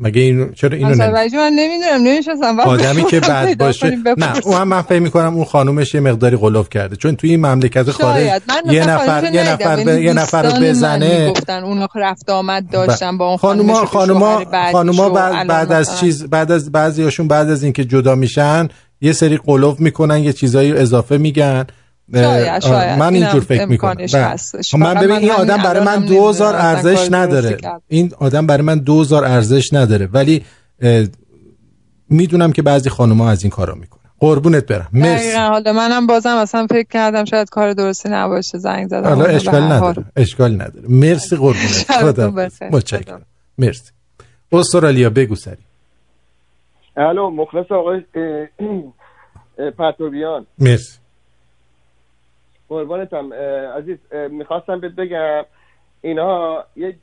مگه این چرا اینو نمی... من نمی‌دونم نمی‌شناسم. آدمی که بعد باشه نه اون هم من فکر می‌کنم اون خانومش یه مقداری قلوف کرده. چون توی این مملکت خارج یه نفر یه نفر به یه نفر رو بزنه. گفتن اون رفت آمد داشتن با اون خانوما خانوما خانوما بعد, بعد از چیز بعد از بعضیاشون بعد از اینکه جدا میشن یه سری قلوف می‌کنن یه چیزایی اضافه میگن. شاید شاید. من اینجور فکر می‌کنم. بله. خب من ببین این آدم برای من دوزار ارزش نداره. این آدم برای من دوزار ارزش نداره. ولی می‌دونم که بعضی خانوما از این کارا می‌کنن. قربونت برم. مرسی. حالا منم بازم اصلا فکر کردم شاید کار درستی نباشه. زنگ زدم. حالا اشکال نداره. اشکال نداره. مرسی قربونت. خدا. متشکرم. مرسی. استرالیا بگو سری. الو مخلص آقای پتوبیان مرسی. قربانتم عزیز می‌خواستم بهت بگم اینا یه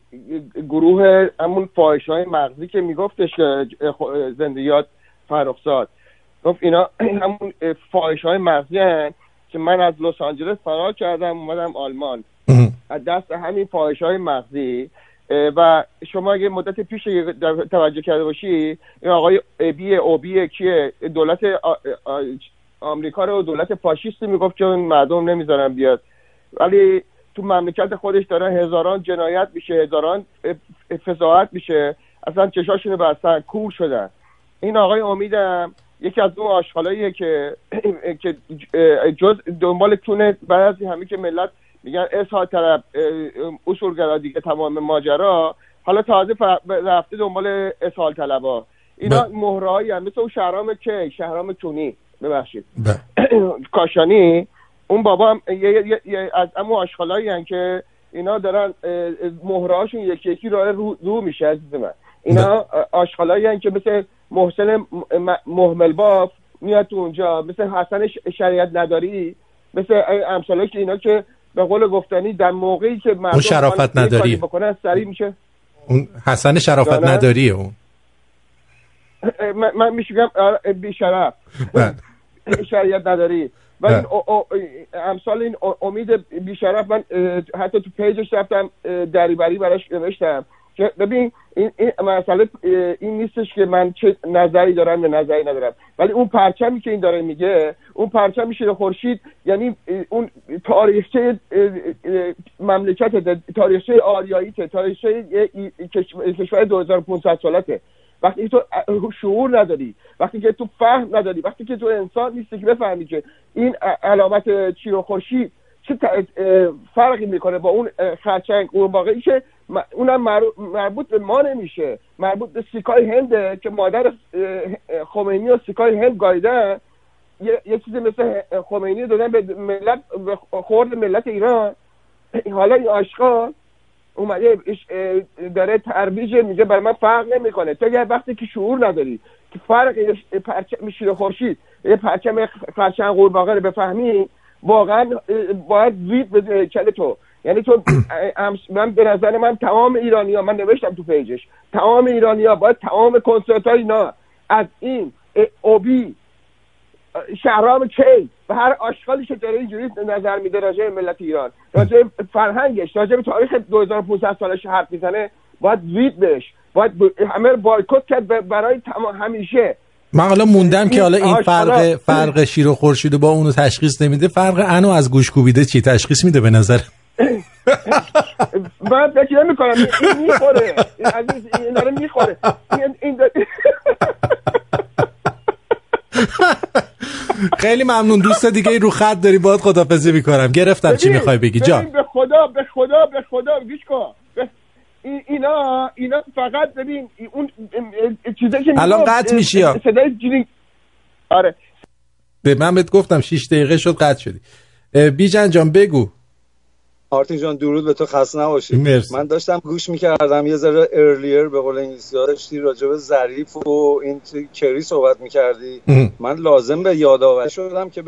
گروه همون فاحش های مغزی که میگفتش که زندگیات فرخزاد. گفت اینا همون فاحش های مغزی هن که من از لس آنجلس فرار کردم اومدم آلمان. از دست همین فاحش های مغزی و شما اگه مدت پیش توجه کرده باشی این آقای ابی اوبی کیه؟ دولت آمریکا رو دولت فاشیستی می‌گفت که مردم نمی‌ذارن بیاد. ولی تو مملکت خودش داره هزاران جنایت میشه هزاران فضاحت میشه. اصلا چشاشون بستن کور شدن. این آقای امیدم یکی از اون آشغالاییه که که جز دنبال تونه بعد از همین که ملت میگن اصحا طرف اصولگرا دیگه تمام ماجرا. حالا تازه رفته دنبال اسهال طلبا. اینا مهرهایی هم مثل اون شهرام که شهرام تونی. ببخشید. کاشانی اون بابا هم یه, یه, از اما آشغالایی که اینا دارن مهرهاشون یکی یکی راه رو, رو میشه عزیز من. اینا آشغالایی که مثل محسن محمل باف میاد تو اونجا مثل حسن شریعت نداری مثل امثاله که اینا که به قول گفتنی در موقعی که مردم اون شرافت نداری. بکنن سریع میشه. اون حسن شرافت نداری اون. من میشگم بیشرف. بله. شریعت نداری. و این امثال این امید بیشرف من حتی تو پیجش رفتم دریبری براش نوشتم. که ببین این, این مسئله این نیستش که من چه نظری دارم یا نظری ندارم. ولی اون پرچمی که این داره میگه اون پرچم میشه خورشید یعنی اون تاریخچه مملکت تاریخچه آریایی تاریخچه کشور 2500 سالته. وقتی تو شعور نداری وقتی که تو فهم نداری وقتی که تو انسان نیستی که بفهمی که این علامت چیر و خورشید چه فرقی می‌کنه با اون خرچنگ قورباغه‌ای که اونم مربوط به ما نمیشه مربوط به سیکای هنده که مادر خمینی و سیکای هند گایدن یه, چیزی مثل خمینی دادن به ملت به خورد ملت ایران. حالا این آشقال اومده داره ترویج میگه برای من فرق نمی‌کنه. تو یه وقتی که شعور نداری که فرق پرچم شیر خورشید یه پرچم خرچنگ قورباغه رو بفهمی واقعا باید زید به کل تو. یعنی تو من به نظر من تمام ایرانی ها من نوشتم تو پیجش تمام ایرانی ها باید تمام کنسرت های اینا از این اوبی شهرام کی؟ و هر آشغالی که داره اینجوری نظر میده راجع ملت ایران. راجع فرهنگش راجع به تاریخ 2500 سالش حرف می‌زنه باید زید بهش. باید ب- همه رو بایکوت کرد ب- برای تمام همیشه. من حالا موندم که حالا این فرق فرق شیر و خورشید و با اونو تشخیص نمیده. فرق انو از گوش کوبیده چی تشخیص میده به نظر؟ من فکر نمی کنم این می‌خوره. این عزیز این داره می‌خوره. این, خیلی ممنون. دوست دیگه رو خط داری باید خدافزی می‌کنم. گرفتم چی می‌خوای بگی؟ جان. به خدا به خدا به خدا گوش کن. اینا اینا فقط ببین اون چیزایی که الان قطع میشی. صدای جیرینگ آره. به من بهت گفتم 6 دقیقه شد قطع شدی. بیژن جان بگو. آرتین جان درود به تو خسته نباشی مرسی. من داشتم گوش می‌کردم یه ذره ارلیر به قول انگلیسی داشتی راجع به ظریف و این کری صحبت می‌کردی اه. من لازم به یادآوری شدم که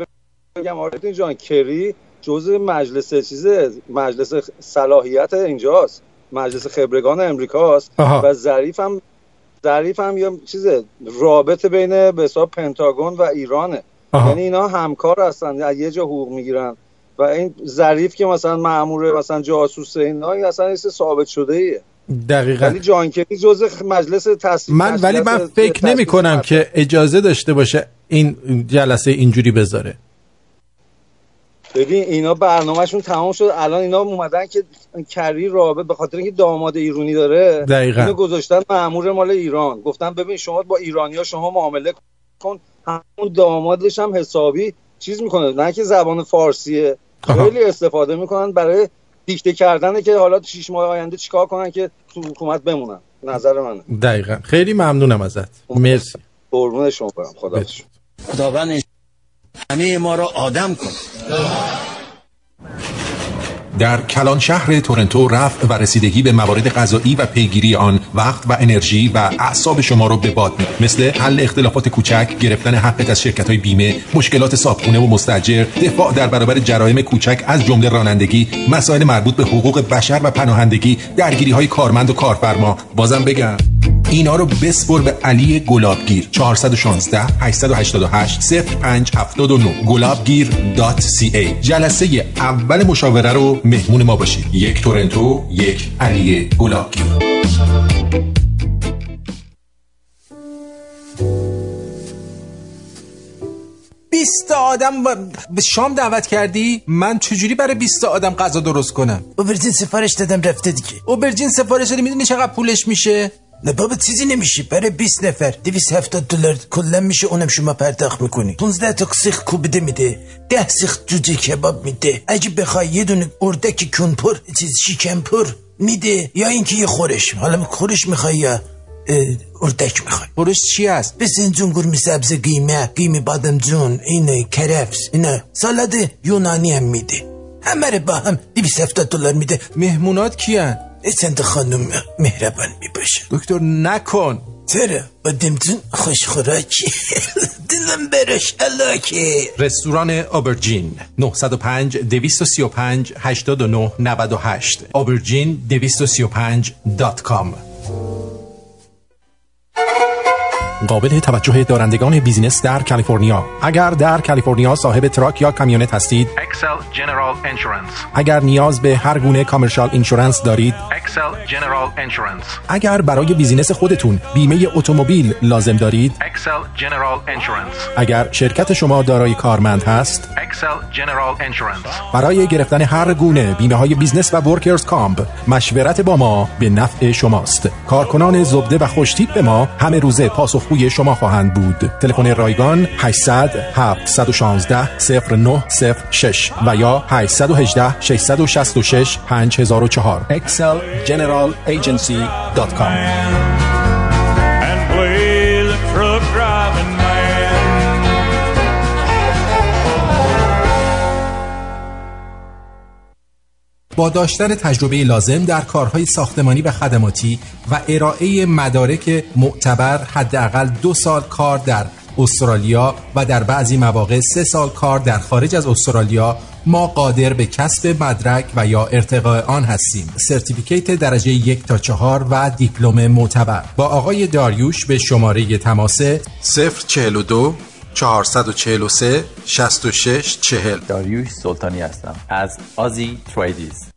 بگم آرتین جان کری جزء مجلس چیزه مجلس صلاحیت اینجاست مجلس خبرگان امریکاست آها. و ظریف هم ظریف هم یه چیزه رابطه بین به حساب پنتاگون و ایرانه آها. یعنی اینا همکار هستن از یه جا حقوق می‌گیرن و این ظریف که مثلا مامور مثلا جاسوس اینا این اصلا چیز ثابت شده ایه دقیقا. ولی جان کری جزء مجلس تصویب من ولی من فکر نمی کنم که اجازه داشته باشه این جلسه اینجوری بذاره. ببین اینا برنامهشون تمام شد. الان اینا اومدن که کری رابط به خاطر اینکه داماد ایرانی داره دقیقاً. اینو گذاشتن مامور مال ایران. گفتن ببین شما با ایرانیا شما معامله کن. همون دامادش هم حسابی چیز می‌کنه. نه که زبان فارسیه. خیلی استفاده می‌کنن برای دیکته کردنه که حالا شیش ماه آینده چیکار کنن که تو حکومت بمونن. نظر منه. دقیقا. خیلی ممنونم ازت. مرسی. قربون شما برم. خدا خداوند همه ما را آدم کن. در کلان شهر تورنتو رفع و رسیدگی به موارد غذایی و پیگیری آن وقت و انرژی و اعصاب شما رو به باد میده مثل حل اختلافات کوچک گرفتن حقت از شرکت های بیمه مشکلات صابخونه و مستجر دفاع در برابر جرایم کوچک از جمله رانندگی مسائل مربوط به حقوق بشر و پناهندگی درگیری های کارمند و کارفرما. بازم بگم. اینا رو بسپر به علی گلابگیر. 416 888 0579 گلابگیر.ca جلسه اول مشاوره رو مهمون ما باشید. یک تورنتو یک علی گلابگیر. بیست آدم و- به شام دعوت کردی؟ من چجوری برای 20 آدم غذا درست کنم؟ اوبرجین سفارش دادم رفته دیگه. اوبرجین سفارش دادی می‌دونی چقدر پولش میشه؟ نه بابا چیزی نمیشه برای 20 نفر 270 دلار کلا میشه اونم شما پرداخت می‌کنی 15 تا سیخ کوبیده میده 10 سیخ جوجه کباب میده اگه بخوای یه دونه اردک کونپر چیز شیکن پر میده یا اینکه یه خورش حالا خورش می‌خوای یا اردک می‌خوای خورش چی هست به زنجون گرمی سبز قیمه قیمه بادمجون اینه کرفس اینه سالاد یونانی هم میده همه با هم 270 دلار میده مهمونات کیان چند خانم مهربان می‌باشه دکتر نکن. چرا با دمتون خوش خوراکی. دلم برش علاکه رستوران آبرجین 905 235 89 98 آبرجین 235 دات کام. قابل توجه دارندگان بیزینس در کالیفرنیا اگر در کالیفرنیا صاحب تراک یا کامیونت هستید Excel General Insurance. اگر نیاز به هر گونه کامرشال اینشورنس دارید Excel General Insurance. اگر برای بیزینس خودتون بیمه اتومبیل لازم دارید Excel General Insurance. اگر شرکت شما دارای کارمند هست Excel General Insurance. برای گرفتن هر گونه بیمه های business و workers' comp مشورت با ما به نفع شماست کارکنان زبده و خوشتیپ به ما همه روزه پاسخگوی شما خواهند بود. تلفن رایگان 800 716 0906 و یا 818 666 5004 excelgeneralagency.com با داشتن تجربه لازم در کارهای ساختمانی و خدماتی و ارائه مدارک معتبر حداقل دو سال کار در استرالیا و در بعضی مواقع سه سال کار در خارج از استرالیا ما قادر به کسب مدرک و یا ارتقاء آن هستیم. certificate درجه یک تا چهار و دیپلم معتبر. با آقای داریوش به شماره تماس 042 443 66 40 داریوش سلطانی هستم از Aussie Tradies.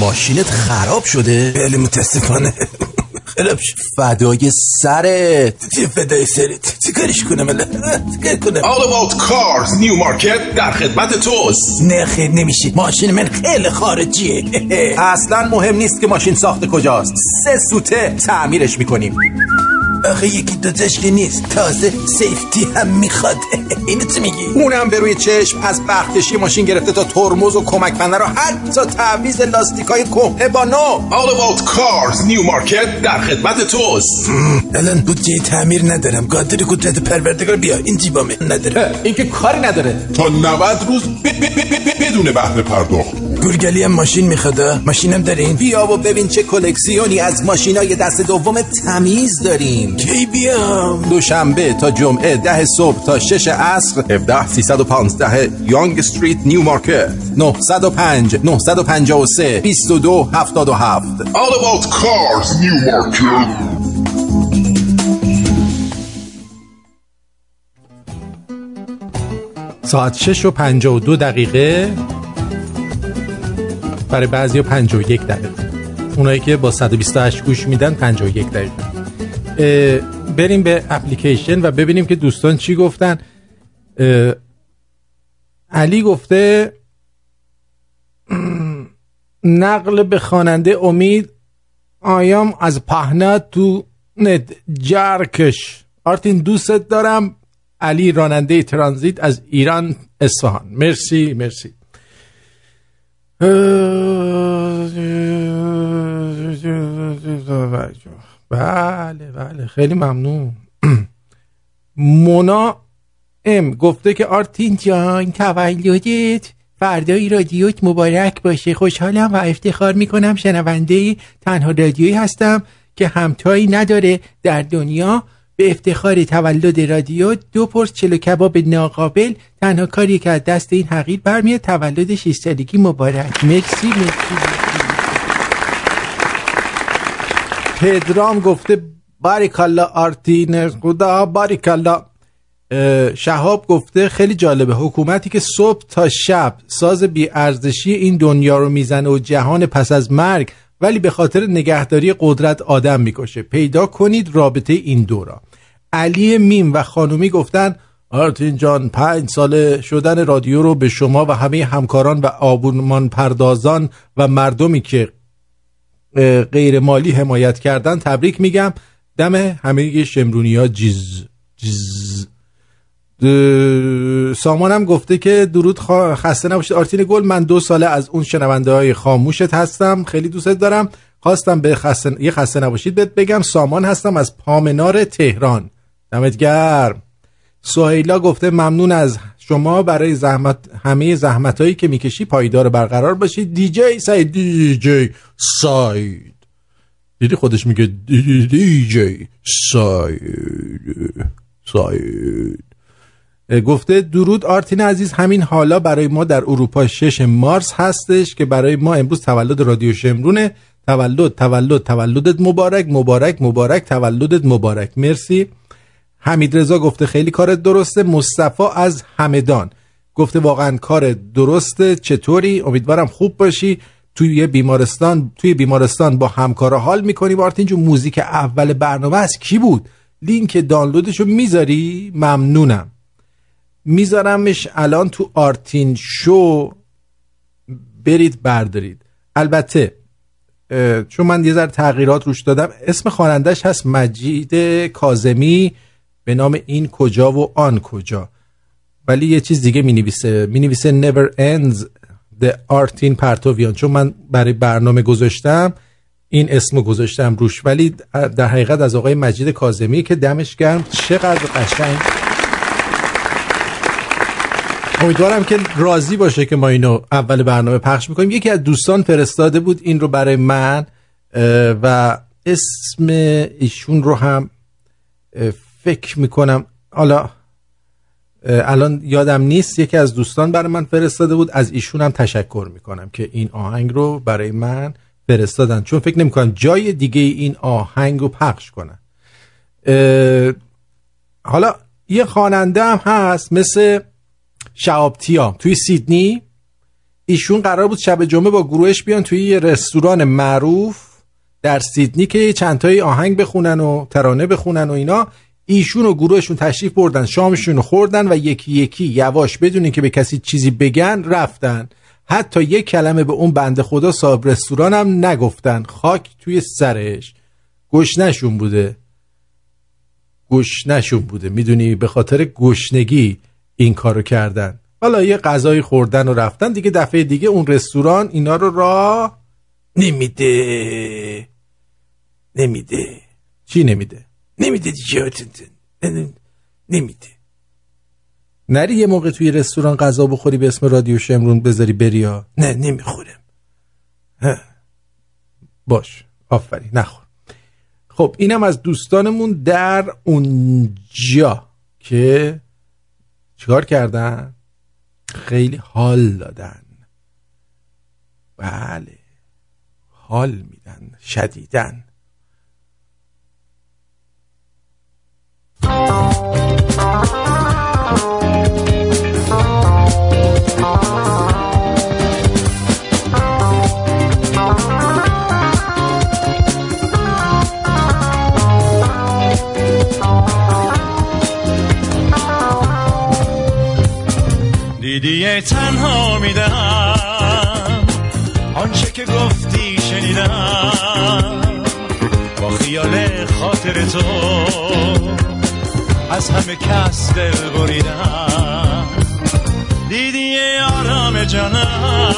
ماشینت خراب شده؟ بله متاسفانه. خراب شد فدای سرت. چه فدای سرت؟ چی کارش کنم الان؟ چیکار کنم؟ All about cars new market در خدمت توست. نه خیر نمیشه. ماشین من خیلی خارجیه. اصلا مهم نیست که ماشین ساخت کجاست. سه سوته تعمیرش می‌کنیم. آخه یکی دوتاش که نیست. تازه سیفتی هم می‌خواد. اینو چی میگی؟ اونم به روی چشم از بخکشی ماشین گرفته تا ترمز و کمک پنه رو حتی تعویز لاستیکای کهنه با نو. All about cars new market در خدمت توست. الان بودجه تعمیر ندارم. قادر قدرت پروردگار بیا. این جیبامه. ندارم. این که کاری نداره. تا 90 روز بدون بهره پرداخت. گورگلی هم ماشین می‌خواد ماشینم دارین؟ بیا و ببین چه کلکسیونی از ماشینای دست دوم تمیز داریم. کی بیام؟ دوشنبه تا جمعه ده صبح تا شش عصر 17 315 یانگ استریت نیو مارکت. 905 953 22 77 All about cars new market. ساعت 6 و 52 دقیقه. برای بعضی 51 دقیقه. اونایی که با 128 گوش میدن 51 دقیقه. بریم به اپلیکیشن و ببینیم که دوستان چی گفتن. علی گفته نقل به خواننده امید آیام از پهنا تو ند جرکش. آرتین دوستت دارم. علی راننده ترانزیت از ایران اصفهان. مرسی مرسی. بله بله خیلی ممنون. مونا ام گفته که آرتین جان تولدت فردای رادیوت مبارک باشه. خوشحالم و افتخار می‌کنم. شنونده تنها رادیویی هستم که همتایی نداره در دنیا. به افتخار تولد رادیو دو پرس چلو کباب ناقابل تنها کاری که از دست این حقیر برمیاد تولد 6 سالگی مبارک. مرسی مرسی پدرام گفته باریکالا آرتین خدا باریکالا. شهاب گفته خیلی جالبه حکومتی که صبح تا شب ساز بیارزشی این دنیا رو می‌زنه و جهان پس از مرگ ولی به خاطر نگهداری قدرت آدم می‌کشه. پیدا کنید رابطه این دورا علی میم و خانومی گفتن آرتین جان پنج ساله شدن رادیو رو به شما و همه همکاران و آبونمان پردازان و مردمی که غیر مالی حمایت کردن تبریک میگم. دم همه شمرونی ها جیز جیز. سامان هم گفته که درود خسته نباشید. آرتین گل من دو ساله از اون شنونده های خاموشت هستم. خیلی دوستت دارم. خواستم به خسته یه خسته نباشید بهت بگم. سامان هستم از پامنار تهران. دمت گرم. سهیلا گفته ممنون از شما برای زحمت همه زحمت هایی که می‌کشی. پایدار برقرار باشید دیجی سعید دیجی ساید دیدی خودش میگه دی- دیجی ساید ساید گفته درود آرتین عزیز همین حالا برای ما در اروپا 6 مارس هستش که برای ما امروز تولد رادیو شمرونه. تولد تولد تولدت مبارک مبارک مبارک تولدت مبارک. مرسی. حمید رضا گفته خیلی کارت درسته. مصطفی از همدان گفته واقعا کار درسته. چطوری؟ امیدوارم خوب باشی. توی بیمارستان توی بیمارستان با همکارا حال می‌کنی آرتین جون موزیک اول برنامه از کی بود؟ لینک دانلودشو می‌ذاری؟ ممنونم. میذارمش الان تو آرتین شو برید بردارید. البته چون من یه ذره تغییرات روش دادم اسم خوانندش هست مجید کازمی به نام این کجا و آن کجا. ولی یه چیز دیگه می نویسه می نویسه never ends the آرتین پرتویان چون من برای برنامه گذاشتم این اسمو گذاشتم روش. ولی در حقیقت از آقای مجید کازمی که دمش گرم چقدر قشنگ. امیدوارم که راضی باشه که ما اینو اول برنامه پخش می‌کنیم یکی از دوستان فرستاده بود این رو برای من و اسم ایشون رو هم فکر می‌کنم حالا الان یادم نیست یکی از دوستان برای من فرستاده بود. از ایشون هم تشکر می‌کنم که این آهنگ رو برای من فرستادن. چون فکر نمی‌کنم جای دیگه این آهنگ رو پخش کنن. حالا یه خواننده هم هست مثل شعابتیا توی سیدنی؟ ایشون قرار بود شب جمعه با گروهش بیان توی یه رستوران معروف در سیدنی که چندتایی آهنگ بخونن و ترانه بخونن و اینا. ایشون و گروهشون تشریف بردن شامشون خوردن و یکی یکی یواش بدونین که به کسی چیزی بگن رفتن. حتی یک کلمه به اون بنده خدا صاحب رستوران هم نگفتن. خاک توی سرش. گشنشون بوده. گشنشون بوده. می‌دونی؟ به خاطر گشنگی. این کارو کردن. حالا یه غذایی خوردن و رفتن دیگه دفعه دیگه اون رستوران اینا رو را نمیده. نمیده. چی نمیده؟ نمیده دیگه. نمیده. نری یه موقع توی رستوران غذا بخوری به اسم رادیو شمرون بذاری بریا نه نمی‌خورم. باش آفرین نخور. خب اینم از دوستانمون در اونجا که چیکار کردن؟ خیلی حال دادن. بله. حال میدن. شدیدن دیدی تنها میدم آنچه که گفتی شنیدم. با خیال خاطر تو از همه کس دل بریدم. دیدی آرام جانم.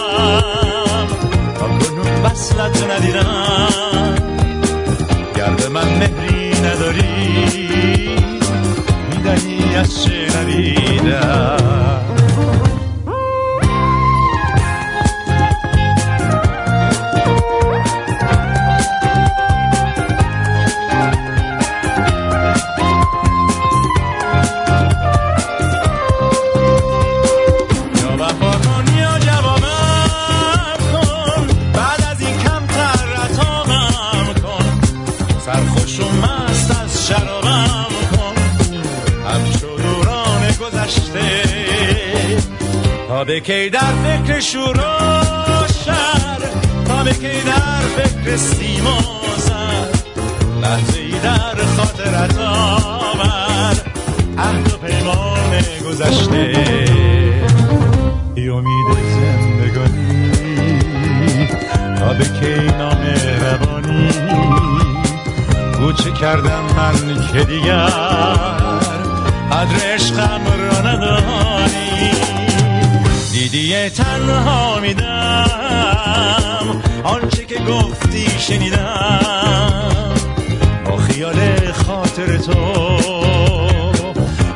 تا کنون وصلت ندیدم. گر به من مهری نداری می‌دهی از چه ندیدم. به کی در فکر شور و شر؟ تا کی در فکر سیم و زر؟ لحظه ای در خاطرت آور عهد و پیمان گذشته. ای امید زندگانی تا به کی نامهربانی گوچه کردم من که دیگر قدر عشقم را ندانی. دیدی تنها میدم. آنچه که گفتی شنیدم. با خیال خاطر تو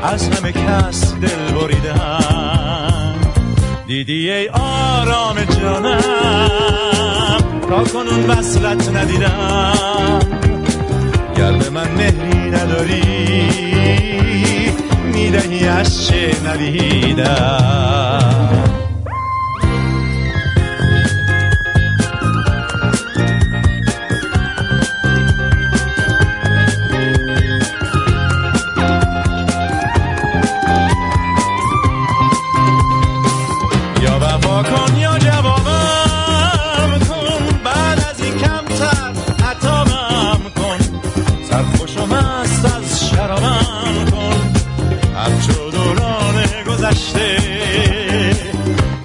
از همه کس دل بریدم. دیدی ای آرام جانم. تا کنون وصلت ندیدم. گر به من مهری نداری می‌دهی از چه ندیدم.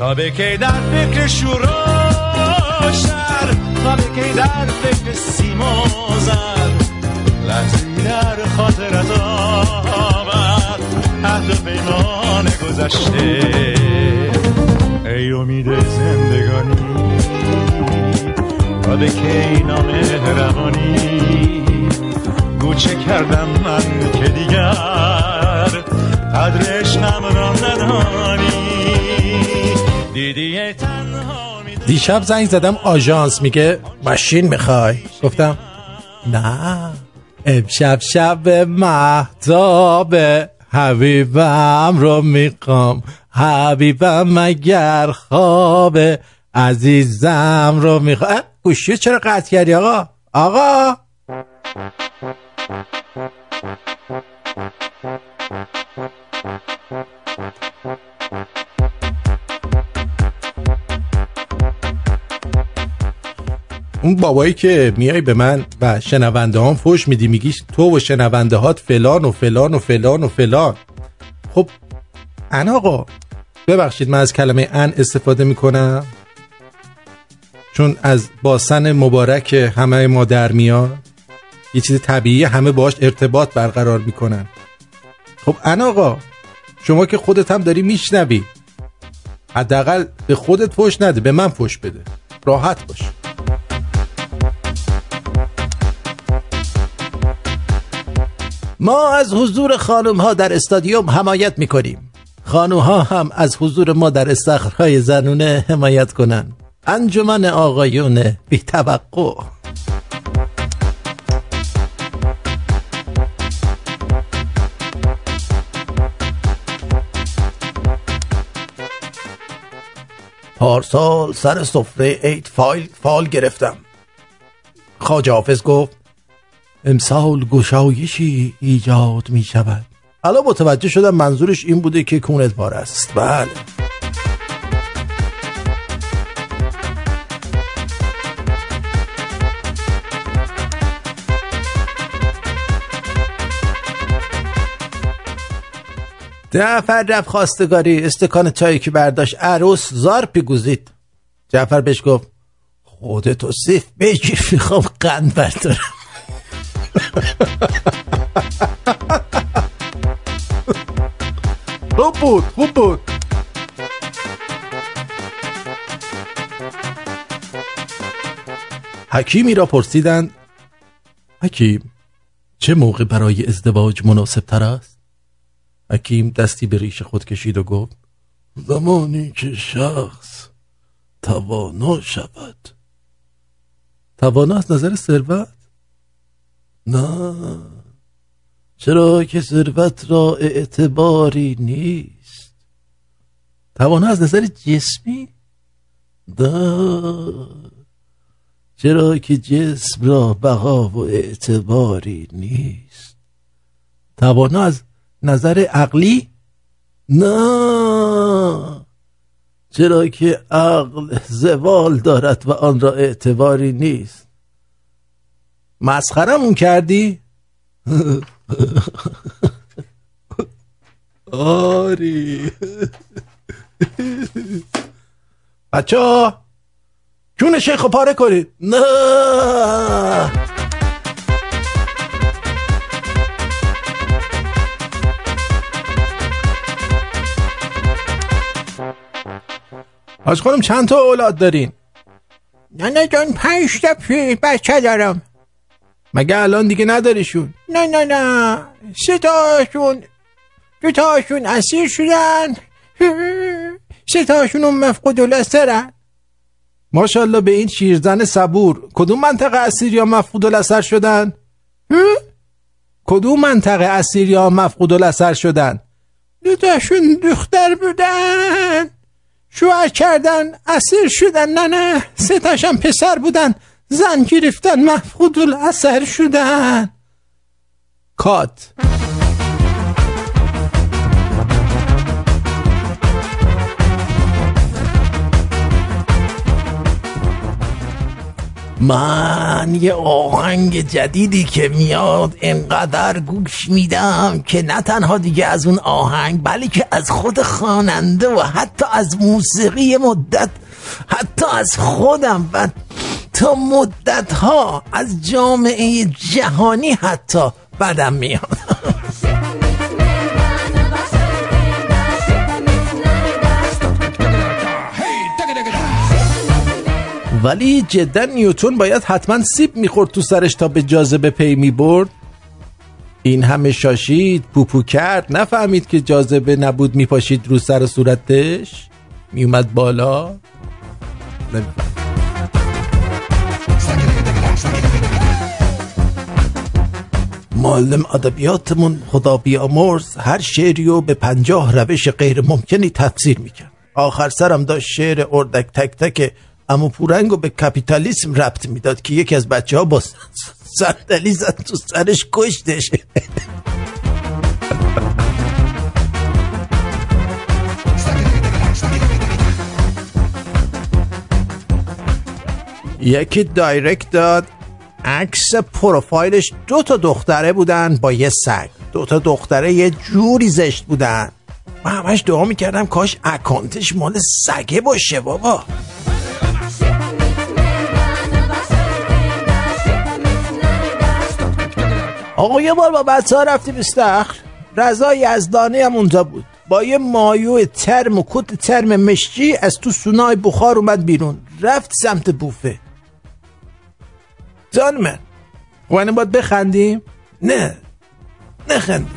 تا به کی در فکر شور و شر تا به کی در فکر سیم و زر. لحظی در خاطرت آور عهد پیمان گذشته. ای امید زندگانی که اینا مهربانی گوچه کردم من که دیگر قدر عشقم را ندانی دیشب زنگ زدم آژانس میگه ماشین می‌خوای؟ گفتم نه. امشب شب محتاب حبیبم رو می‌خوام. حبیبم مگر خواب عزیزم رو می‌خوام. گوشی چرا قطع کردی آقا؟ آقا! اون بابایی که میای به من و شنونده هم فوش میدی میگی تو و شنونده هات فلان و فلان و فلان و فلان. خب ان آقا ببخشید من از کلمه ان استفاده می‌کنم؟ چون از باسن مبارک همه ما در میاد. یه چیز طبیعی همه باش ارتباط برقرار می‌کنن. خب ان آقا شما که خودت هم داری میشنوی. حداقل به خودت فوش نده به من فوش بده. راحت باش. ما از حضور خانم ها در استادیوم حمایت می‌کنیم. خانوم ها هم از حضور ما در استخرهای زنونه حمایت کنن. انجمن آقایون بی توقع پارسال سر سفره عید فایل فال گرفتم. خواجه حافظ گفت امسال گشایشی ایجاد می شود. الان متوجه شدم منظورش این بوده که کونت بار است. بله. جعفر رفت خواستگاری. استکان چایی که برداشت عروس زار پیگوزید. جعفر بهش گفت خودتو سیف بگیر می‌خوام قند بردارم. خوب بود حکیمی را پرسیدند حکیم چه موقع برای ازدواج مناسب تر است؟ حکیم دستی به ریش خود کشید و گفت زمانی که شخص توانا شود. توانا از نظر ثروت؟ نه. چرا که ثروت را اعتباری نیست؟ توانا از نظر جسمی؟ نه. چرا که جسم را بقا و اعتباری نیست؟ توانا از نظر عقلی؟ نه. چرا که عقل زوال دارد و آن را اعتباری نیست؟ مسخرمون کردی؟ آری بچه ها جون شیخ پاره کنید نه آج خانم چند تا اولاد دارین؟ نه نه جان پنج تا بچه دارم مگه الان دیگه نداریشون؟ نه نه نه. سه تاشون دو تاشون اسیر شدن. سه تاشون مفقود ماشاءالله به این شیرزن صبور. کدوم منطقه اسیر یا مفقود الاثر شدن؟ کدوم منطقه اسیر یا مفقود الاثر شدن؟ دو تاشون دختر بودن. شوهر کردن اسیر شدن. نه نه. سه تاشم پسر بودن. زن گرفتن مفقود الاثر شدن. کات. من یه آهنگ جدیدی که میاد انقدر گوش میدم که نه تنها دیگه از اون آهنگ بلکه از خود خواننده و حتی از موسیقی مدت حتی از خودم و تا مدت ها از جامعه جهانی حتی بدم میاد. ولی جدا نیوتون باید حتما سیب می‌خورد تو سرش تا به جاذبه پی می‌برد. این همه شاشید پوپو کرد. نفهمید که جاذبه نبود میپاشید رو سر صورتش. میومد بالا. نمی‌فهم. معلم ادبیاتمون خدا بیامرز هر شعری رو به پنجاه روش غیر ممکنی تفسیر می‌کرد آخر سرم داشت شعر اردک تک تک امو پورنگ رو به کپیتالیسم ربط می‌داد که یکی از بچه ها با صندلی زد تو سرش کشتش یکی دایرکت داد. عکس پروفایلش دو تا دختره بودن با یه سگ. دو تا دختره یه جوری زشت بودن. من همش دعا می‌کردم کاش اکانتش مال سگه باشه بابا. آقا یه بار با بچه ها رفتیم استخر. رضا یزدانی هم اونجا بود. با یه مایو ترم و کت ترم مشکی از تو سونای بخار اومد بیرون. رفت سمت بوفه. جان من وانه باید بخندیم؟ نه. نخندیم.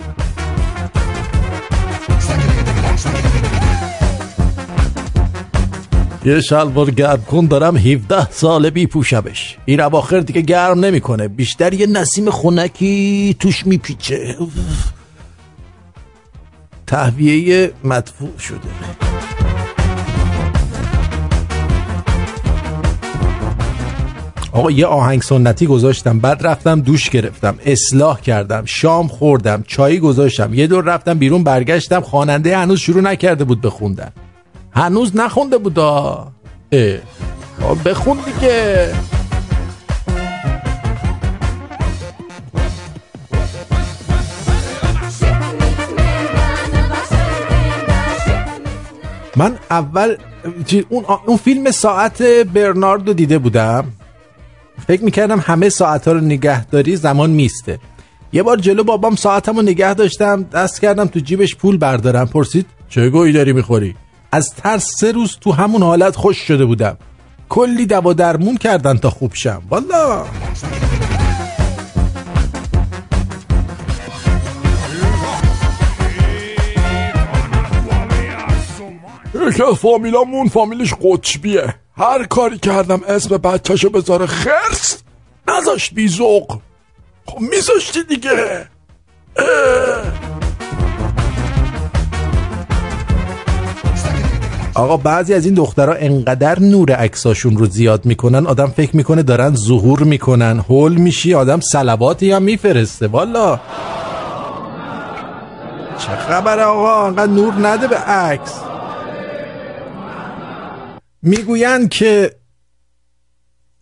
یه شلوار گرم کن دارم 17 ساله بی پوشمش این اواخر دیگه گرم نمی‌کنه. بیشتر یه نسیم خونکی توش میپیچه. تهویه مدفوع شده. آقا یه آهنگ سنتی گذاشتم بعد رفتم دوش گرفتم اصلاح کردم شام خوردم چایی گذاشتم یه دور رفتم بیرون برگشتم خواننده هنوز شروع نکرده بود بخوندن هنوز نخونده بود اه. اه. بخون دیگه. من اول اون, اون فیلم ساعت برنارد رو دیده بودم. فکر می‌کردم همه ساعت رو نگهداری زمان میسته. یه بار جلو بابام ساعتم رو نگه داشتم دست کردم تو جیبش پول بردارم. پرسید چه گویی داری می‌خوری؟ از ترس سه روز تو همون حالت خوش شده بودم. کلی دوا درمون کردن تا خوب شم. والا یکی از فامیلش قطبیه. هر کاری کردم اسم بچهشو بذاره خرس نذاشت بیزوق خب میذاشتی دیگه. آقا بعضی از این دخترها انقدر نور عکساشون رو زیاد می‌کنن آدم فکر می‌کنه دارن ظهور می‌کنن. هول میشی آدم سلواتی هم میفرسته. والا. چه خبره آقا؟ انقدر نور نده به عکس. می‌گویند که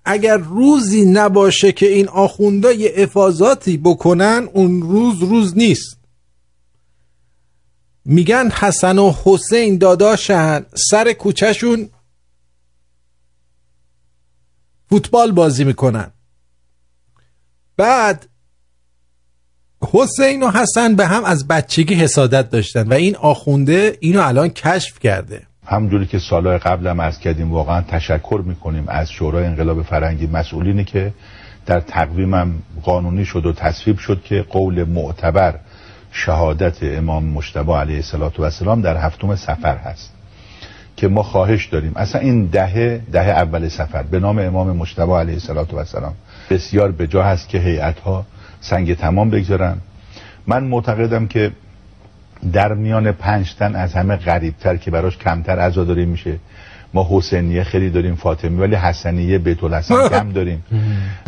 اگر روزی نباشه که این آخوندا یه افاظاتی بکنن اون روز روز نیست. میگن حسن و حسین داداشن سر کوچهشون فوتبال بازی می‌کنن. بعد حسین و حسن به هم از بچگی حسادت داشتن و این آخونده اینو الان کشف کرده. همونجوری که سالهای قبل هم از کردیم واقعا تشکر می‌کنیم از شورای انقلاب فرنگی مسئولینی که در تقویمم قانونی شد و تصویب شد که قول معتبر شهادت امام مشتبه علیه السلام در هفتم سفر هست که ما خواهش داریم. اصلا این دهه دهه اول سفر به نام امام مشتبه علیه السلام بسیار به جا هست که هیئت ها سنگ تمام بگذارن. من معتقدم که در میان پنج تن از همه غریبتر که براش کمتر عزاداری میشه. ما حسینیه خیلی داریم فاطمی ولی حسنیه بیت الحسن کم داریم.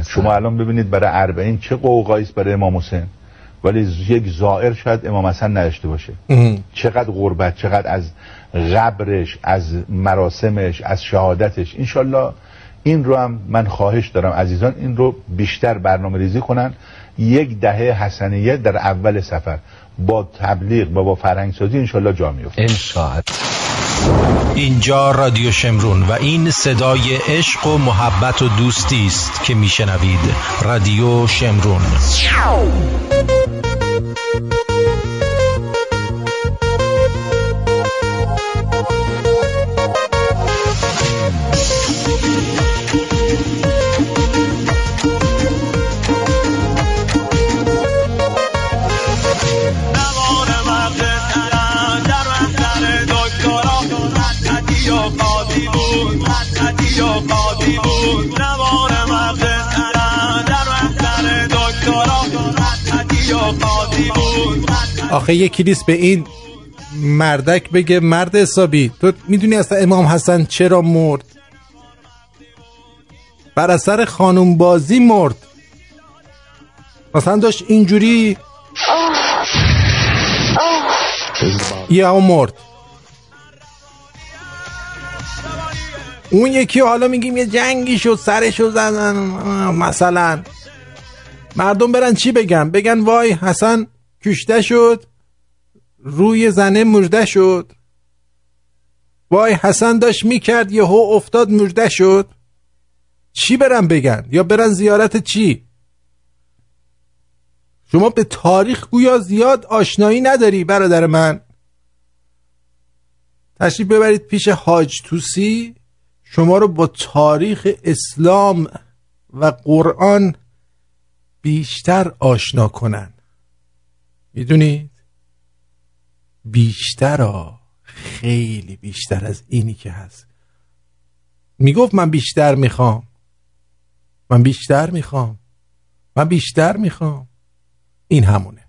شما الان ببینید برای اربعین چه قوقایی است برای امام حسین. ولی یک زائر شاید امام حسن نداشته باشه. چقدر غربت چقدر از قبرش از مراسمش از شهادتش. انشالله این رو هم من خواهش دارم. عزیزان این رو بیشتر برنامه ریزی کنن. یک دهه حسنیه در اول سفر. با تبلیغ و با فرهنگسازی انشالله جا میفته اینجا رادیو شمرون و این صدای عشق و محبت و دوستی است که میشنوید. رادیو شمرون. آخه یکی نیست به این مردک بگه مرد حسابی تو می‌دونی اصلا امام حسن چرا مرد؟ بر اثر خانوم بازی مرد. مثلا داشت اینجوری یه هم مرد. اون یکی حالا میگیم یه جنگی شد سرشو زدن مثلا. مردم برن چی بگن؟ بگن وای حسن کشته شد روی زنه مرده شد. وای حسن داشت می‌کرد یهو افتاد مرده شد. چی برن بگن؟ یا برن زیارت چی؟ شما به تاریخ گویا زیاد آشنایی نداری برادر من. تشریف ببرید پیش حاج توسی. شما رو با تاریخ اسلام و قرآن بیشتر آشنا کنن. می‌دونید؟ بیشتر ها خیلی بیشتر از اینی که هست. می‌گفت من بیشتر می‌خوام. من بیشتر می‌خوام. من بیشتر می‌خوام. این همونه.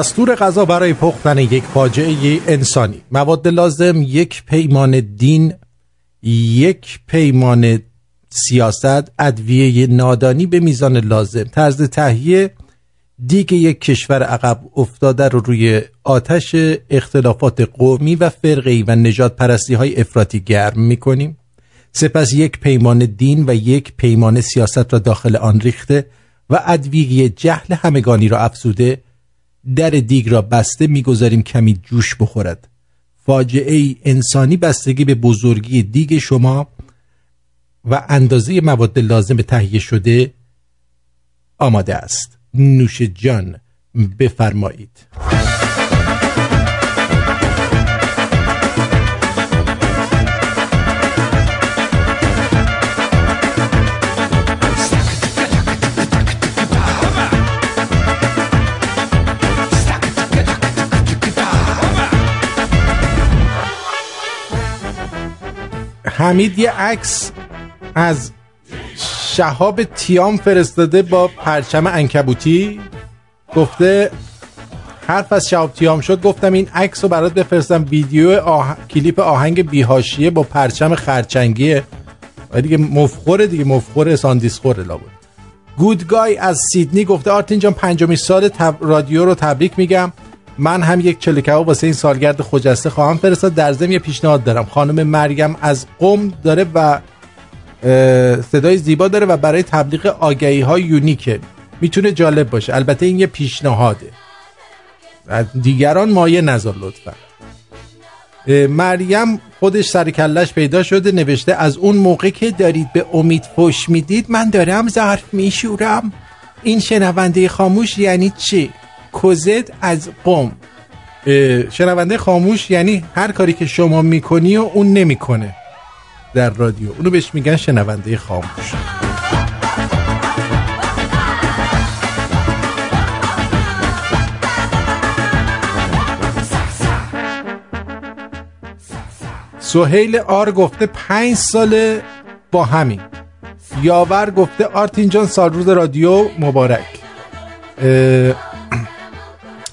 دستور غذا برای پختن یک فاجعه انسانی. مواد لازم یک پیمان دین یک پیمان سیاست ادویه نادانی به میزان لازم. طرز تهیه دیگ یک کشور عقب افتاده رو روی آتش اختلافات قومی و فرقی و نجات پرستی های افراطی گرم می‌کنیم. سپس یک پیمان دین و یک پیمان سیاست را داخل آن ریخته و ادویه جهل همگانی را افزوده در دیگ را بسته می‌گذاریم کمی جوش بخورد. فاجعه ای انسانی بستگی به بزرگی دیگ شما و اندازه مواد لازم تهیه شده آماده است. نوش جان بفرمایید. حمید یه عکس از شهاب تیام فرستاده با پرچم انکبوتی. گفته حرف از شهاب تیام شد. گفتم این عکس رو برات بفرستم. ویدیو آه... کلیپ آهنگ بیهاشیه با پرچم خرچنگیه. دیگه مفخوره دیگه. مفخور ساندیسخوره لابد. گودگای از سیدنی گفته آرتین جان پنجمی سال تب... رادیو رو تبریک میگم. من هم یک چلو کباب واسه این سالگرد خجسته خواهم فرستاد. در ضمن یه پیشنهاد دارم. خانم مریم از قم داره و صدای زیبا داره و برای تبلیغ آگهی های یونیکه. می‌تونه جالب باشه. البته این یه پیشنهاده. و دیگران مایه نظر لطفا. مریم خودش سر کلش پیدا شده نوشته از اون موقع که دارید به امید فش می‌دید من دارم ظرف میشورم. این شنونده خاموش یعنی چی؟ کوزت از قم شنونده خاموش یعنی هر کاری که شما می‌کنی و اون نمی‌کنه در رادیو. اونو بهش میگن شنونده خاموش. سهیل آر گفته پنج ساله با همین. یاور گفته آرتین جان سال روز رادیو مبارک.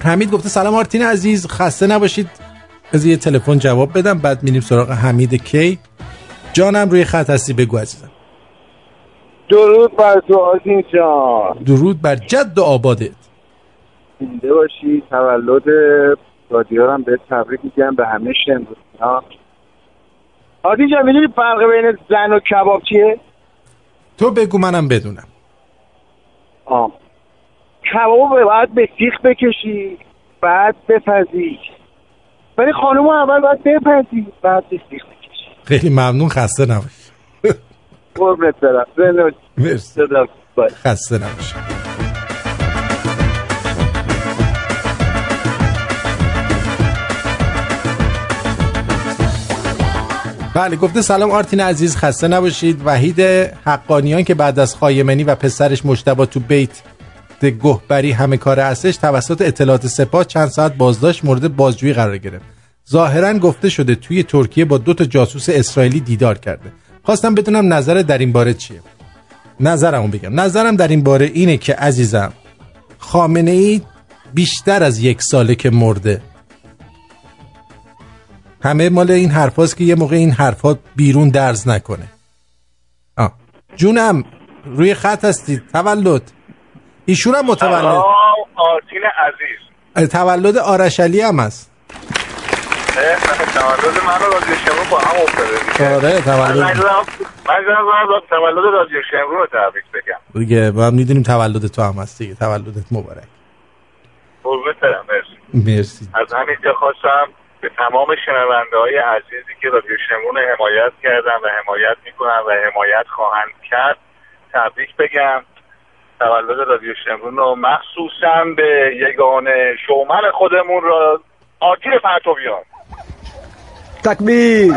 حمید گفته سلام آرتین عزیز خسته نباشید. از یه تلفن جواب بدم بعد میریم سراغ حمید کی. جانم روی خط هستی بگو عزیزم. درود بر تو آزین جان. درود بر جد و آبادت. زنده باشی تولد رادیو هم به تبریک میگم به همه شنوندگان. آدین جان می‌دونی فرق بین زن و کباب چیه؟ تو بگو منم بدونم. آه. کباب باید به سیخ بکشی بعد بپزی. ولی خانم اول باید بپزی بعد به سیخ بکشی. خیلی ممنون خسته نباشی. قربونت برم. مرسی. خسته نباشی. بله گفته سلام آرتین عزیز خسته نباشید. وحید حقانیان که بعد از خایمنی و پسرش مجتبا تو بیت گهبری همه کار هستش توسط اطلاعات سپاه چند ساعت بازداشت مورد بازجویی قرار گرفت. ظاهرا گفته شده توی ترکیه با دو تا جاسوس اسرائیلی دیدار کرده. خواستم بدونم نظر در این باره چیه. نظرمو بگم. نظرم در این باره اینه که عزیزم خامنه ای بیشتر از یک ساله که مرده. همه مال این حرفاست که یه موقع این حرفات بیرون درز نکنه. آه. جونم روی خط هستی. تولد. ایشون هم متولد. آرتین عزیز. تولد آرش علی هم هست. تولد من و رادیو شمرون با هم افتاده دیگه. آره، تولد. من تولد رادیو شمرون رو تبریک بگم. دیگه ما هم می‌دونیم تولد تو هم هست دیگه. تولدت مبارک. قربونت برم مرسی. مرسی. از همینجا خواستم به تمام شنونده های عزیزی که رادیو شمرون رو حمایت کردن و حمایت می‌کنن و حمایت خواهند کرد تبریک بگم. تولد رادیو شمرون رو مخصوصا به یگانه شومن خودمون را آتیل پرتویان تکبیر.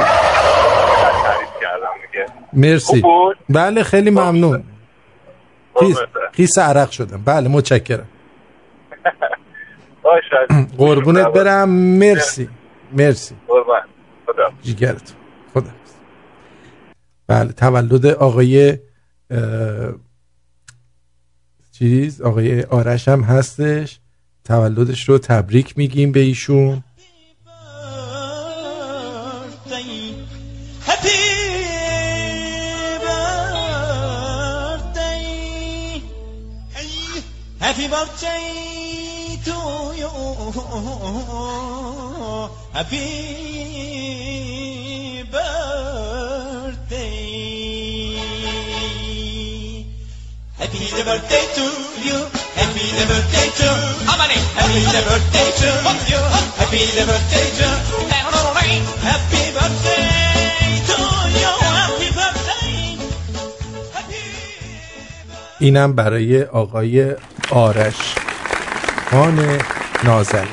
مرسی. بود؟ بله خیلی ممنون. خیس, عرق شدم بله متشکرم. قربونت برم. مرسی. مرسی. قربان. خدا. جیگرت خدا بله تولد آقای چیز آقای آرش هم هستش تولدش رو تبریک میگیم به ایشون Happy birthday to you. Happy birthday. Happy birthday to you. Happy birthday to Amani. Happy birthday to you. Happy birthday to Happy birthday to you. Happy birthday. اینم برای آقای آرش خان نازنین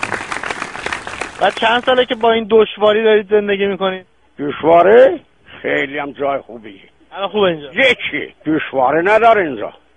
و چند ساله که با این دشواری دارید زندگی می‌کنید دشواره خیلی هم جای خوبی الان خوبه اینجا یکی دشواره نداره اینجا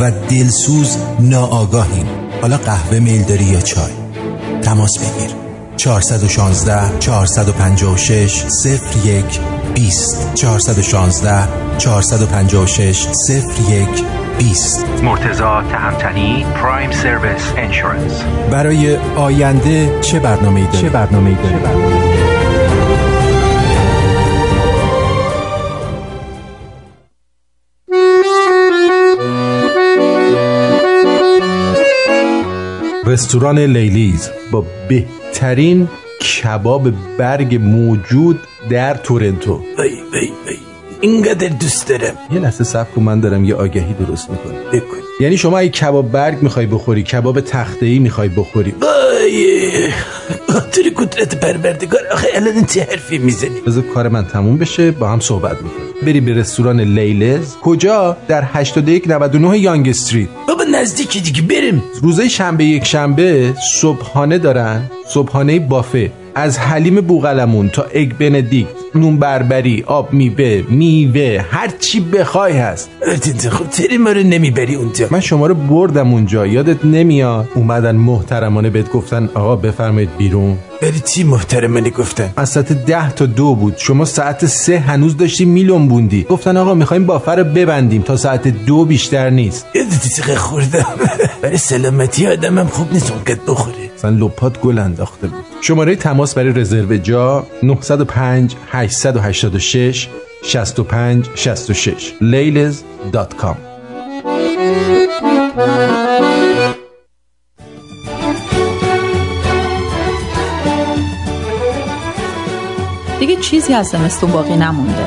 و دلسوز ناآگاهیم. حالا قهوه میل داری یا چای؟ تماس بگیر. 416 456 01 20 416 456 01 20 مرتزا تهمتنی پرایم سرویس انشورنس برای آینده چه برنامه ای چه برنامه ای رستوران لیلیز. با بهترین کباب برگ موجود در تورنتو. وی وی وی اینقدر دوست دارم. یه لحظه صبر کن من دارم یه آگهی درست می‌کنم. بکن. یعنی شما اگه کباب برگ می‌خوای بخوری کباب تخته ای می‌خوای بخوری. وای. خاطر قدرت پروردگار. آخه الان چه حرفی می‌زنی؟ بذار کار من تموم بشه با هم صحبت می‌کنیم. بری به رستوران لیلز. کجا؟ در 8199 یانگ استریت. بابا نزدیکی دیگه بریم. روزه شنبه یک شنبه صبحانه دارن. صبحانه بافه. از حلیم بوغلمون تا اگ بندیکت نون بربری آب میوه میوه هر چی بخوای هست. خب تری ما رو نمی‌بری اونجا؟ من شما رو بردم اونجا یادت نمیاد؟ اومدن محترمانه بهت گفتن آقا بفرمایید بیرون. بری چی محترمانه گفتن؟ از ساعت ده تا دو بود. شما ساعت سه هنوز داشتی میلون بوندی. گفتن آقا می‌خوایم بافر رو ببندیم. تا ساعت دو بیشتر نیست. یادتی چقدر خوردم. برای سلامتی آدمم خوب نیست اونقدر بخوره. اصلا لپات گل انداخته بود. شماره تماس برای رزرو جا 905 886 65 66 لیلز.com دیگه چیزی از زمستون باقی نمونده.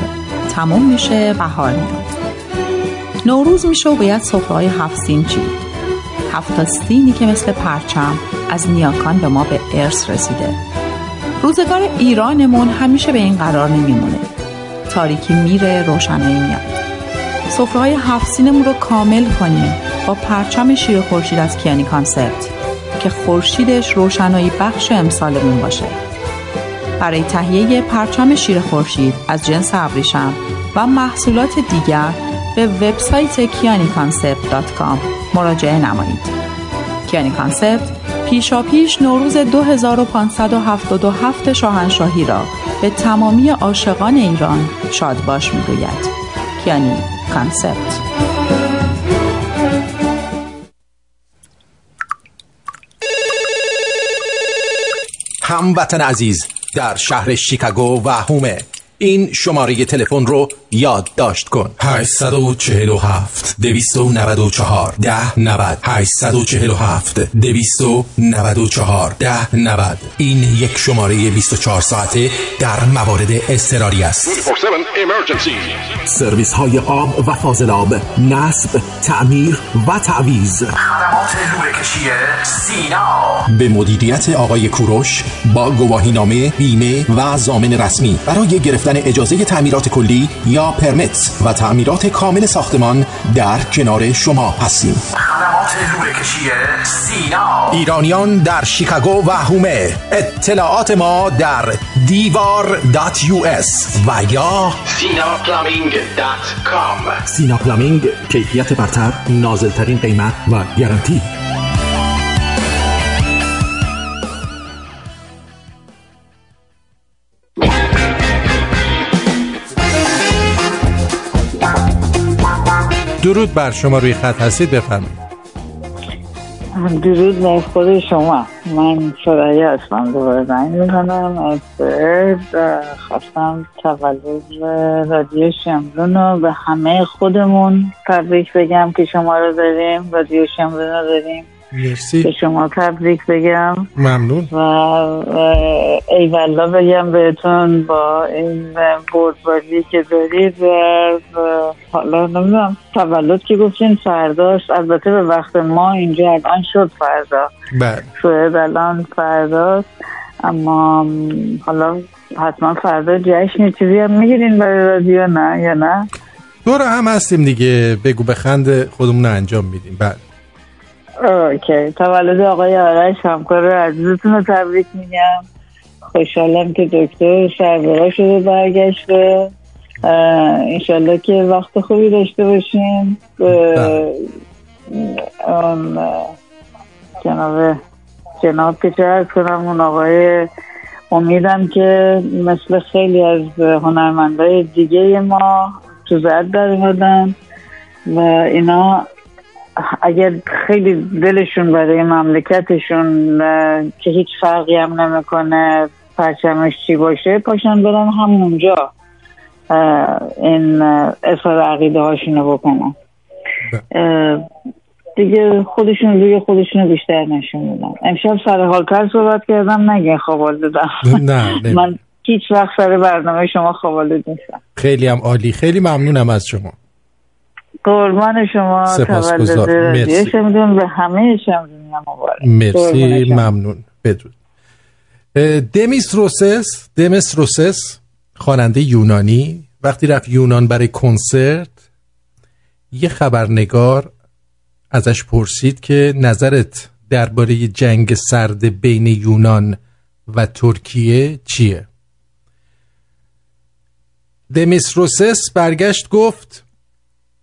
تموم میشه بهار میاد. نوروز میشه و باید سفره‌های هفت سین چید. هفت سینی که مثل پرچم از نیاکان به ما به ارث رسیده. روزگار ایرانمون همیشه به این قرار نمیمونه. تاریکی میره روشنایی میاد. سفره‌های هفت سینمون رو کامل کنیم با پرچم شیر خورشید از Kiani Concept که خورشیدش روشنایی بخش امسالمون باشه. برای تهیه پرچم شیر خورشید از جنس ابریشم و محصولات دیگر به وبسایت kianiconcept.com مراجعه نمایید. Kiani Concept پیشا پیش نوروز 2577 شاهنشاهی را به تمامی عاشقان ایران شاد باش می‌گوید. Kiani Concept هموطن عزیز در شهر شیکاگو و هومه. این شماره تلفن رو یادداشت کن. 847 294 ده 90 847 294 ده 90 این یک شماره 24 ساعته در موارد اضطراری است. سرویس های آب و فاضلاب نصب تعمیر و تعویز خدمات لوله کشی سینا. به مدیریت آقای کوروش با گواهینامه بیمه و ضامن رسمی. برای گرفتن اجازه تعمیرات کلی یا permit و تعمیرات کامل ساختمان در کنار شما هستیم. ایرانیان در شیکاگو و هومه. اطلاعات ما در دیوار dot US و یا Sina Plumbing dot com Sina Plumbing کیفیت برتر نازلترین قیمت و گارانتی. درود بر شما روی خط هستید بفرمایید. درود بر خود شما. من شرعی هستم دوباره زنگ می‌زنم. از خواستم تولد رادیو شمرون رو به همه خودمون تبریک بگم که شما رو داریم رادیو شمرون رو داریم. به مرسی شما تبریک بگم. ممنون. و ایوالا بگم بهتون با این بردباری که دارید و حالا نمی‌دونم تولد که گفتین فرداست. البته به وقت ما اینجا الان شد فردا. بله. سوئد الان فرداست. اما حالا حتما فردا جشن چیزی هم می‌گیرین برای رادیو نه یا نه؟ دور هم هستیم دیگه. بگو بخند خودمون رو انجام میدیم. بله. اوکی. تولد آقای آرش همکار عزیزتون رو تبریک میگم. خوشحالم که دکتر سربرا شده برگشته. انشالله که وقت خوبی داشته اون، اه، جناب جناب که چه کنم اون آقای امیدم که مثل خیلی از هنرمندای دیگه ما تو زد در و اینا اگر خیلی دلشون برای مملکتشون که هیچ فرقی هم نمی‌کنه پرچمش چی باشه پاشن برن همونجا این اظهار عقیده هاشونو بکنن اه، دیگه خودشون روی خودشون بیشتر نشون میدن. امشب سر حالتر صحبت کردم نگه خوابال دادم نه. من هیچ وقت سر برنامه شما خوابالود نیستم. خیلی هم عالی. خیلی ممنونم از شما. قربان شما سپاسگزار. مرسی. به همه مبارک مرسی. ممنون اه، دمیس روسس دمس روسس خواننده یونانی وقتی رفت یونان برای کنسرت یه خبرنگار ازش پرسید که نظرت درباره جنگ سرد بین یونان و ترکیه چیه دمیس روسس برگشت گفت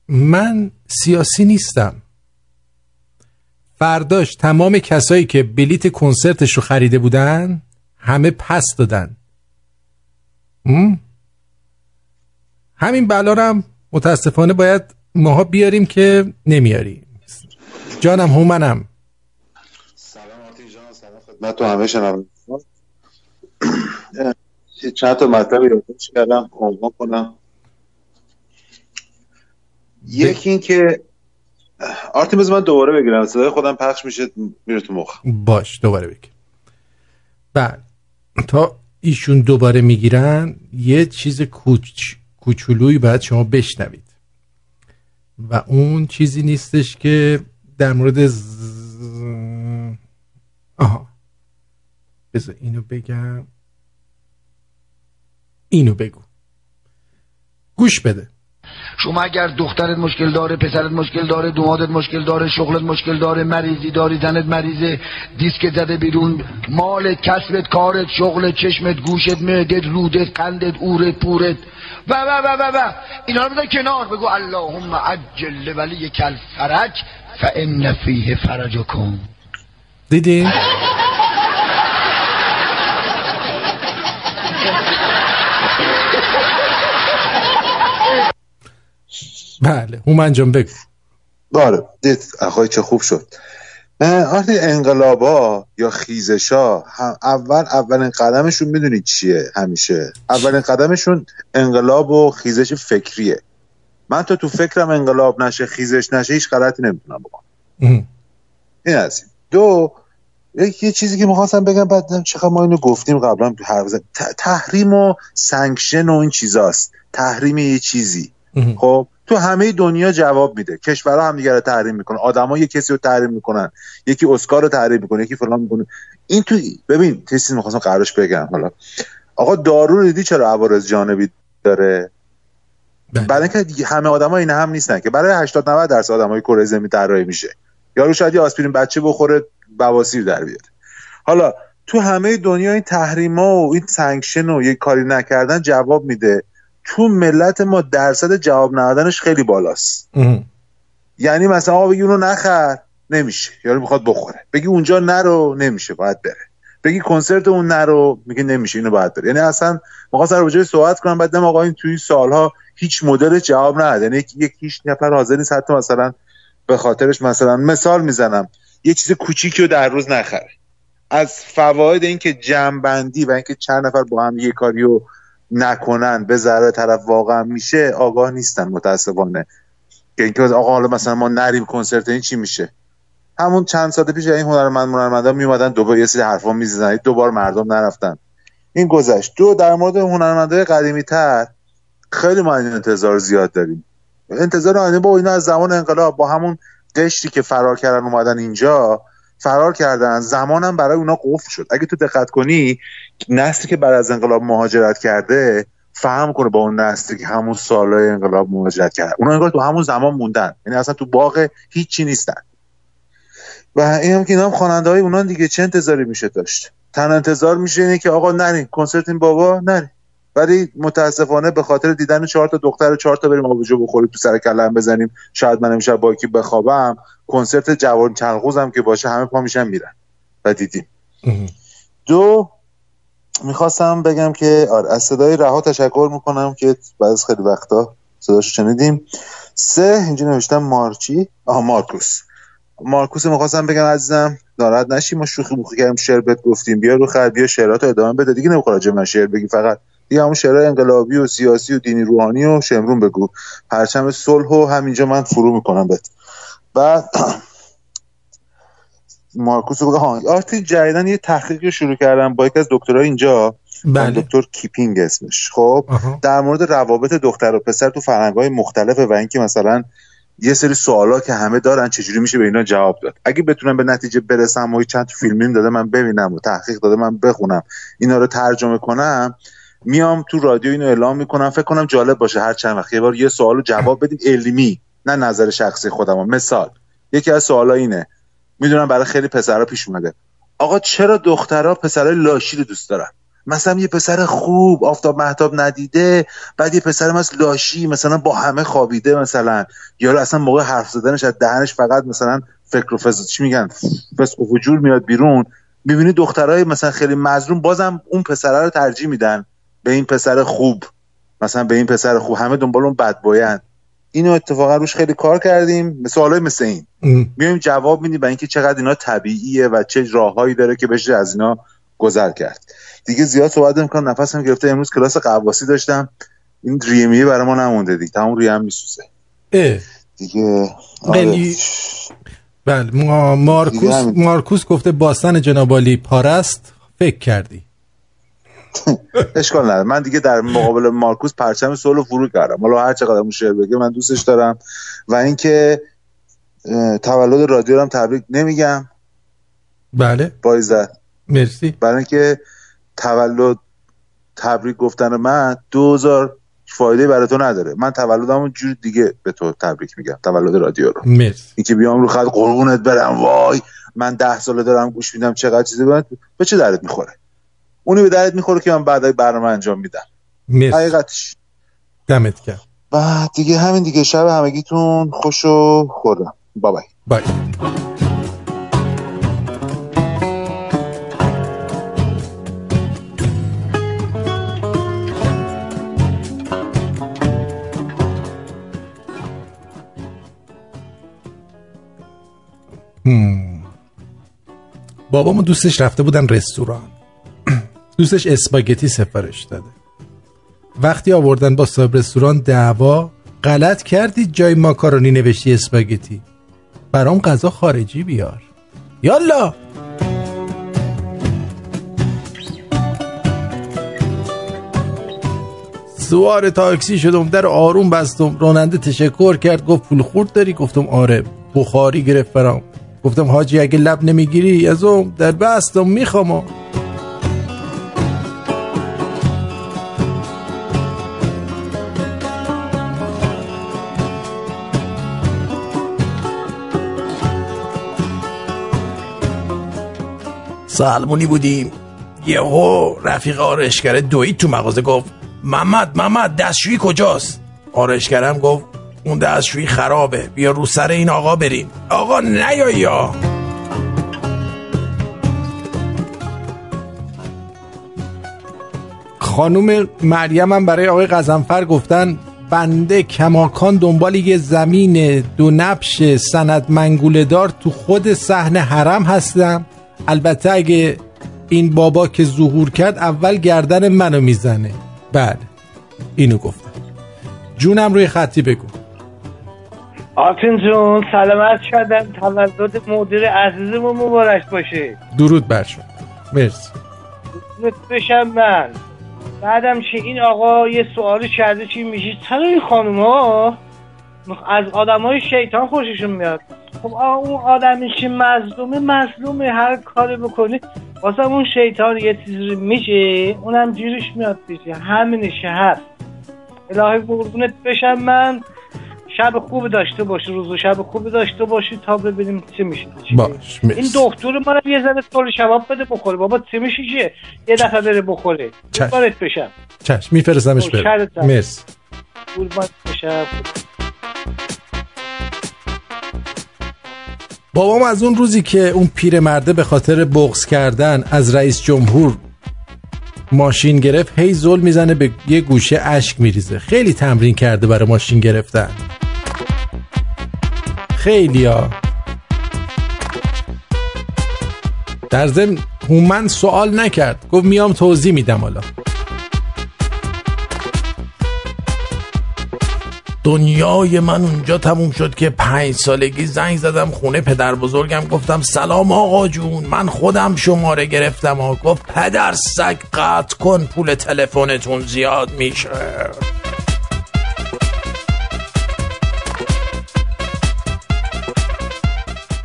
من سیاسی نیستم. فرداش تمام کسایی که بلیت کنسرتش رو خریده بودن همه پس دادن. هم؟ همین بلا رو هم متاسفانه باید ماها بیاریم که نمیاریم جانم هومنم. خدمت تو همه یه چند تا مطلب یادداشت کردم عنوان کنم. یکی این که آرتیم بذار من دوباره بگیرم. صدای خودم پخش میشه میره تو مخ. باش دوباره بگیر. بله. تا ایشون دوباره می‌گیرن یه چیز کوچ کوچولویی باید شما بشنوید. و اون چیزی نیستش که در مورد ز... آها. بذار اینو بگم. اینو بگو. گوش بده. شما اگر دخترت مشکل داره پسرت مشکل داره دومادت مشکل داره شغلت مشکل داره مریضی داری زنت مریضه دیسک زده بیرون مال کسبت کارت شغلت چشمت گوشت معدت رودت قندت اورت پورت. و و و و و. اینا رو بذار کنار. بگو اللهم عجل ولی کل فرج فان فیه فرجکم. دیدی؟ بله هومن جان بگو. باره دید اخوای چه خوب شد. نه آرتی انقلابا یا خیزشا هم اول اولین قدمشون می‌دونی چیه همیشه؟ اولین قدمشون انقلاب و خیزش فکریه. من تا تو فکرم انقلاب نشه خیزش نشه هیچ غلطی نمی‌تونم بکنم. این از. دو یه چیزی که می‌خواستم بگم بعد چقدر ما اینو گفتیم قبلا حرف تحریم و sanction و این چیزاست. تحریم یه چیزی. خب؟ تو همه دنیا جواب میده. کشورها هم دیگه رو تحریم می‌کنن. آدما یه کسی رو تحریم می‌کنن. یکی اسکار رو تحریم می‌کنه یکی فلان می‌کنه. این تو ببین تیسی می‌خواستم قراش بگم. حالا. آقا دارو رو دیدی چرا عوارض جانبی داره؟ برای اینکه دیگه همه آدما این هم نیستن که. برای 80 90 درصد آدمای کره زمین طراحی میشه. یارو شاید یه آسپرین بچه بخوره بواسیر در بیاره. حالا تو همه دنیا این تحریما و این سانکشن و یه کاری نکردن جواب میده. تو ملت ما درصد جواب ندادنش خیلی بالاست. یعنی مثلا آقا بگی اونو نخر نمیشه. یارو می‌خواد بخوره. بگی اونجا نرو نمیشه باید بره. بگی کنسرت اون نرو میگه نمیشه اینو باید بره. یعنی اصلا می‌خواستم رو جای صحبت کنم بعد آقا این توی سالها هیچ مدل جواب نداد یعنی یک هیچ نفر حاضر نیست حتی مثلا به خاطرش مثلا مثال می‌زنم. یه چیز کوچیکی رو در روز نخره. از فواید اینکه جمعبندی و اینکه چند نفر با هم یه کاری رو نکنن به ضرر طرف واقعا میشه آگاه نیستن متاسفانه. که اینکه آقا حالا مثلا ما نریم کنسرت این چی میشه؟ همون چند سال پیش این هنرمند هنرمندا میومدن دوباره یه سری حرفا می‌زدن دوبار مردم نرفتن. این گذشت. دو در مورد هنرمندای قدیمی تر خیلی ما انتظار زیاد داریم. انتظار آینده با اینا از زمان انقلاب با همون قشری که فرار کردن اومدن اینجا فرار کردن زمانم برای اونا قفل شد. اگه تو دقت کنی نسلی که بعد از انقلاب مهاجرت کرده فهم کنه با اون نسلی که همون سالهای انقلاب مهاجرت کرد. اونا انگار تو همون زمان موندن. یعنی اصلا تو باغ هیچی نیستن. و این هم که اینا هم خواننده های اونا دیگه چه انتظاری میشه داشت؟ تن انتظار میشه اینه که آقا نریم کنسرت این بابا نریم ولی متاسفانه به خاطر دیدن چهار تا دختر چهار تا بریم آبجو بخوریم تو سر کلم بزنیم شاید من امشب با کی بخوابم کنسرت جوان چلغوزم که باشه همه پا میشن میرن و دیدیم. دو می‌خواستم بگم که آره از صدای رها تشکر می‌کنم که بعد از خیلی وقتا صداش شنیدیم. سه اینجا نوشتم مارچی آها مارکوس. مارکوس می‌خواستم بگم عزیزم ناراحت نشی ما شوخی موخی کردیم شعر بهت گفتیم بیا رو خط بیا شعرات ادامه بده. دیگه نمی‌خواد من شعر بگی فقط دیگه همون شعرهای انقلابی و سیاسی و دینی روحانی و شمرون بگو. پرچم صلح و همینجا من فرو می‌کنم بهت. بعد مارکوس گفت ها آرتی جدیدن یه تحقیقی شروع کردم با یکی از دکترها اینجا. بله. دکتر کیپینگ اسمش. خب در مورد روابط دختر و پسر تو فرهنگ‌های مختلفه و اینکه مثلا یه سری سوالا که همه دارن چجوری میشه به اینا جواب داد. اگه بتونم به نتیجه برسم و چند فیلمیم داده من ببینم و تحقیق داده من بخونم. اینا رو ترجمه کنم. میام تو رادیو اینو اعلام می‌کنم فکر کنم جالب باشه هر چند وقت. یه بار یه سوالو جواب بدیم علمی نه نظر شخصی خودم مثال یکی از سوالا اینه. می‌دونم برای خیلی پسرا پیش اومده. آقا چرا دخترها پسرای لاشی رو دوست دارن؟ مثلا یه پسر خوب آفتاب محتاب ندیده بعد یه پسر مثلا لاشی مثلا با همه خوابیده مثلا. یا اصلا موقع حرف زدنش از دهنش فقط مثلا فکر و فز چی میگن؟ فسق و میاد بیرون. می‌بینی دخترای مثلا خیلی مظلوم بازم اون پسره رو ترجیح میدن. به این پسر خوب مثلا به این پسر خوب همه دنبال اون بد باین اینو اتفاقا روش خیلی کار کردیم. سوالای مثل این. میایم جواب میدیم برای اینکه چقدر اینا طبیعیه و چه راههایی داره که بشه از اینا گذر کرد. دیگه زیاد صحبت نمی‌کنم. نفسم گرفته. امروز کلاس قواسی داشتم. این ریمیه برای ما نمونده دیگه. تمام ریم میسوزه. دیگه خیلی بله. ما مارکوس مارکوس گفته باستن جنابالی پارست فکر کردی. اشکال نداره. من دیگه در مقابل مارکوس پرچم سولو فرو کردم. حالا هر چقدر اون شعر بگه من دوستش دارم. و اینکه تولد رادیو هم تبریک نمیگم. بله. بایزد مرسی. برای اینکه تولد تبریک گفتن من دوزار فایده برای تو نداره. من تولدمو جور دیگه به تو تبریک میگم. تولد رادیو رو. مرسی. اینکه بیام رو خط قربونت برم. وای من ده ساله دارم گوش میدم چقدر چیزی باید به چه درد می‌خوره؟ اونی به درد می‌خوره که من بعدای برنامه انجام میدم. مرسی. حقیقتش. دمت کرد و دیگه همین دیگه. شب همگیتون خوش و خورم بابای بای هم. بابامو دوستش رفته بودن رستوران. دوستش اسپاگتی سفارش داده. وقتی آوردن با صاحب رستوران دعوا غلط کردی جای ماکارونی نوشتی اسپاگتی. برام غذا خارجی بیار. یالا! سوار تاکسی شدم در آروم بستم. راننده تشکر کرد گفت پول خورد داری؟ گفتم آره بخاری گرفت برام. گفتم حاجی اگه لب نمی‌گیری از اون در بستم می‌خوام. سلمونی بودیم. یهو رفیق آرشگر دوید تو مغازه گفت محمد محمد دستشویی کجاست؟ آرشگرم گفت اون دستشویی خرابه بیا رو سر این آقا بریم. آقا نیا یا خانوم مریم هم برای آقای غزنفر گفتن بنده کماکان دنبال یه زمین دو نبش سند منگوله دار تو خود صحن حرم هستم. البته اگه این بابا که ظهور کرد اول گردن منو می‌زنه. بله اینو گفتم. جونم روی خطی بگو. آرتین جون سلامت شدن تولد مدیر عزیزمون مبارک باشه. درود بر شما. مرسی. بشم من. بعدم چه این آقا یه سوالی کرده چی میشه چرا این خانوم ها از آدم های شیطان خوششون میاد. خب اون آدمی که مظلومه مظلومه هر کاری بکنی. واسه اون شیطان یه چیزی میشه اونم جیرش میاد دیگه همینشه هست الهی قربونت بشم من. شب خوبی داشته باشی روز و شب خوبی داشته باشی تا ببینیم چی میشه. باش این دکتر ما یه ذره طول شباب بده بخوره. بابا چی میشه چیه یه دفعه بره بخوره. قربانت بشم. چشم میفرستمش بره. نوکرتم. مرسی. قربانت بشم. بابام از اون روزی که اون پیرمرده به خاطر بغض کردن از رئیس جمهور ماشین گرفت هی زل می‌زنه به یه گوشه اشک میریزه. خیلی تمرین کرده برای ماشین گرفتن. خیلی ها در ضمن هومن سوال نکرد. گفت میام توضیح میدم حالا. دنیای من اونجا تموم شد که پنج سالگی زنگ زدم خونه پدر بزرگم گفتم سلام آقا جون من خودم شماره گرفتم و گفت پدر سگ قطع کن پول تلفنتون زیاد میشه.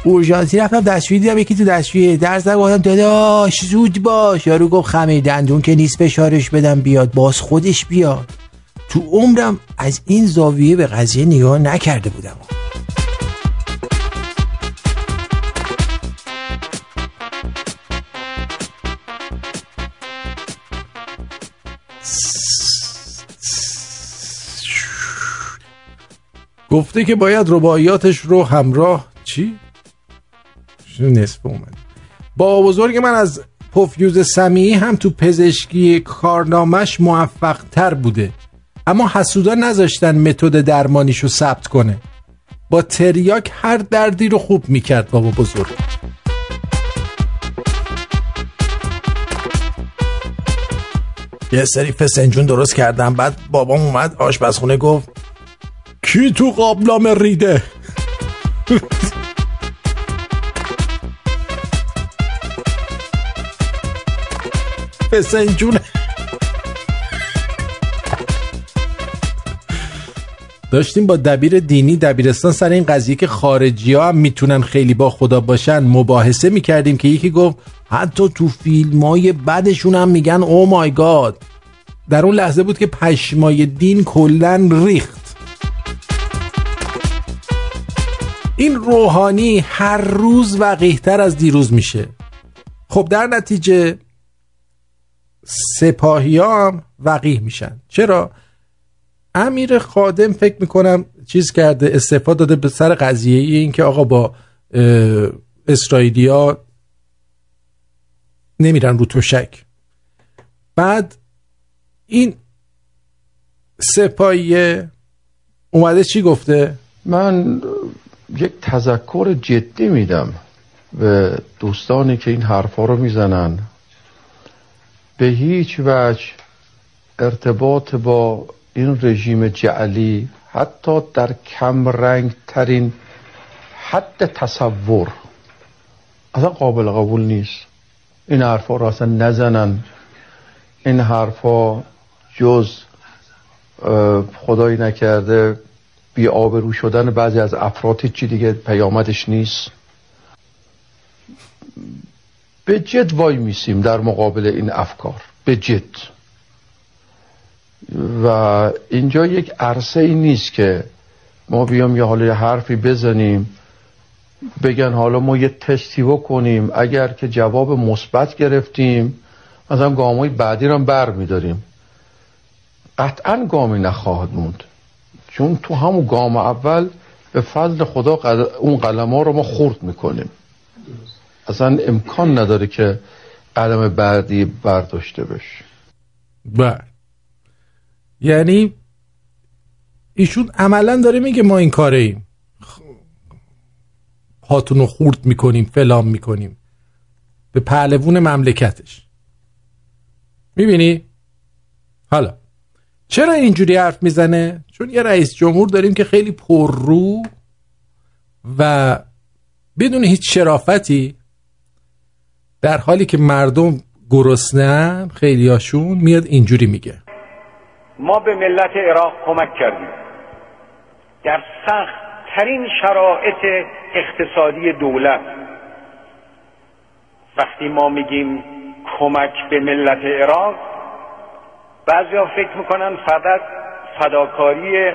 اورژانسی رفتم دستشویی دیدم یکی تو دستشویی در زد گفتم داداش زود باش. یارو گفت خمه دندون که نیست فشارش بدم بیاد باز خودش بیاد. تو عمرم از این زاویه به قضیه نگاه نکرده بودم. گفته که باید رباعیاتش رو همراه چی؟ نصف اومد. با بزرگ من از پفیوز سمیعی هم تو پزشکی کارنامش موفق تر بوده. اما حسودا نذاشتن متد درمانیشو ثبت کنه. با تریاک هر دردی رو خوب می‌کرد بابا بزرگ. یه سری فسنجون درست کردم بعد بابام اومد آشپزخونه گفت کی تو قابلام ریده؟ فسنجونه داشتیم با دبیر دینی دبیرستان سر این قضیه که خارجی ها هم می‌تونن خیلی با خدا باشن مباحثه می‌کردیم که یکی گفت حتی تو فیلم های بدشون هم میگن او مای گاد در اون لحظه بود که پشمای دین کلن ریخت. این روحانی هر روز وقیهتر از دیروز میشه. خب در نتیجه سپاهی هم وقیه میشن. چرا؟ امیر خادم فکر می‌کنم چیز کرده استفاده داده به سر قضیه این که آقا با اسرائیلیا نمیرن رو تشک. بعد این سپاهی اومده چی گفته؟ من یک تذکر جدی میدم به دوستانی که این حرفا رو می‌زنن. به هیچ وجه ارتباط با این رژیم جعلی حتی در کم رنگ ترین حد تصور اصلا قابل قبول نیست. این حرفا رو اصلا نزنن. این حرفا جز خدایی نکرده بی آبرو شدن بعضی از افراد چی دیگه پیامدش نیست. به جد وای میسیم در مقابل این افکار. به جد. و اینجا یک عرصه ای نیست که ما بیام یه حالا حرفی بزنیم بگن حالا ما یه تستی بکنیم. اگر که جواب مثبت گرفتیم مثلا گامای بعدی رو هم بر میداریم. قطعا گامی نخواهد موند. چون تو همون گام اول به فضل خدا اون قلم ها رو ما خورد می‌کنیم. اصلا امکان نداره که قدم بعدی برداشته بشه. بله. یعنی ایشون عملا داره میگه ما این کاره ایم پاتون رو خورد می‌کنیم فلان می‌کنیم به پهلوون مملکتش می‌بینی؟ حالا چرا اینجوری حرف می‌زنه؟ چون یه رئیس جمهور داریم که خیلی پررو و بدون هیچ شرافتی در حالی که مردم گرسنه‌ان خیلیاشون میاد اینجوری میگه ما به ملت عراق کمک کردیم. در سخت ترین شرایط اقتصادی دولت وقتی ما میگیم کمک به ملت عراق بعضیا فکر می‌کنن فقط فداکاری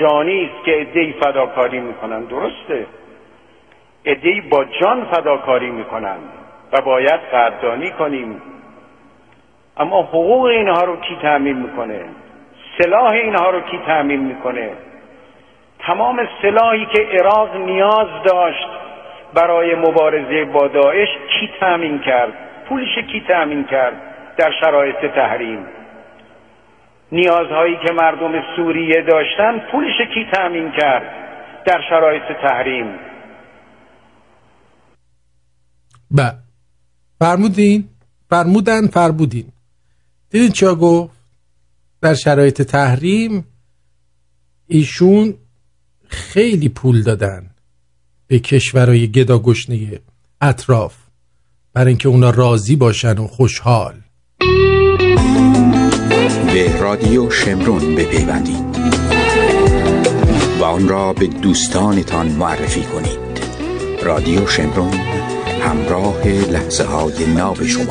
جانی است که عدهای فداکاری می‌کنن. درسته. عدهای با جان فداکاری می‌کنن و باید قدردانی کنیم. اما حقوق اینها رو کی تعمین می‌کنه؟ سلاح اینها رو کی تعمین می‌کنه؟ تمام سلاحی که عراق نیاز داشت برای مبارزه با داعش کی تأمین کرد؟ پولش کی تأمین کرد در شرایط تحریم؟ نیازهایی که مردم سوریه داشتن پولش کی تأمین کرد در شرایط تحریم؟ با فرمودین؟ فرمودن فرمودین دیدین چیا گفت؟ در شرایط تحریم ایشون خیلی پول دادن به کشورهای گدا گشنه اطراف برای اینکه اونا راضی باشن و خوشحال. به رادیو شمرون بپیوندید و آن را به دوستانتان معرفی کنید. رادیو شمرون همراه لحظه های ناب شما.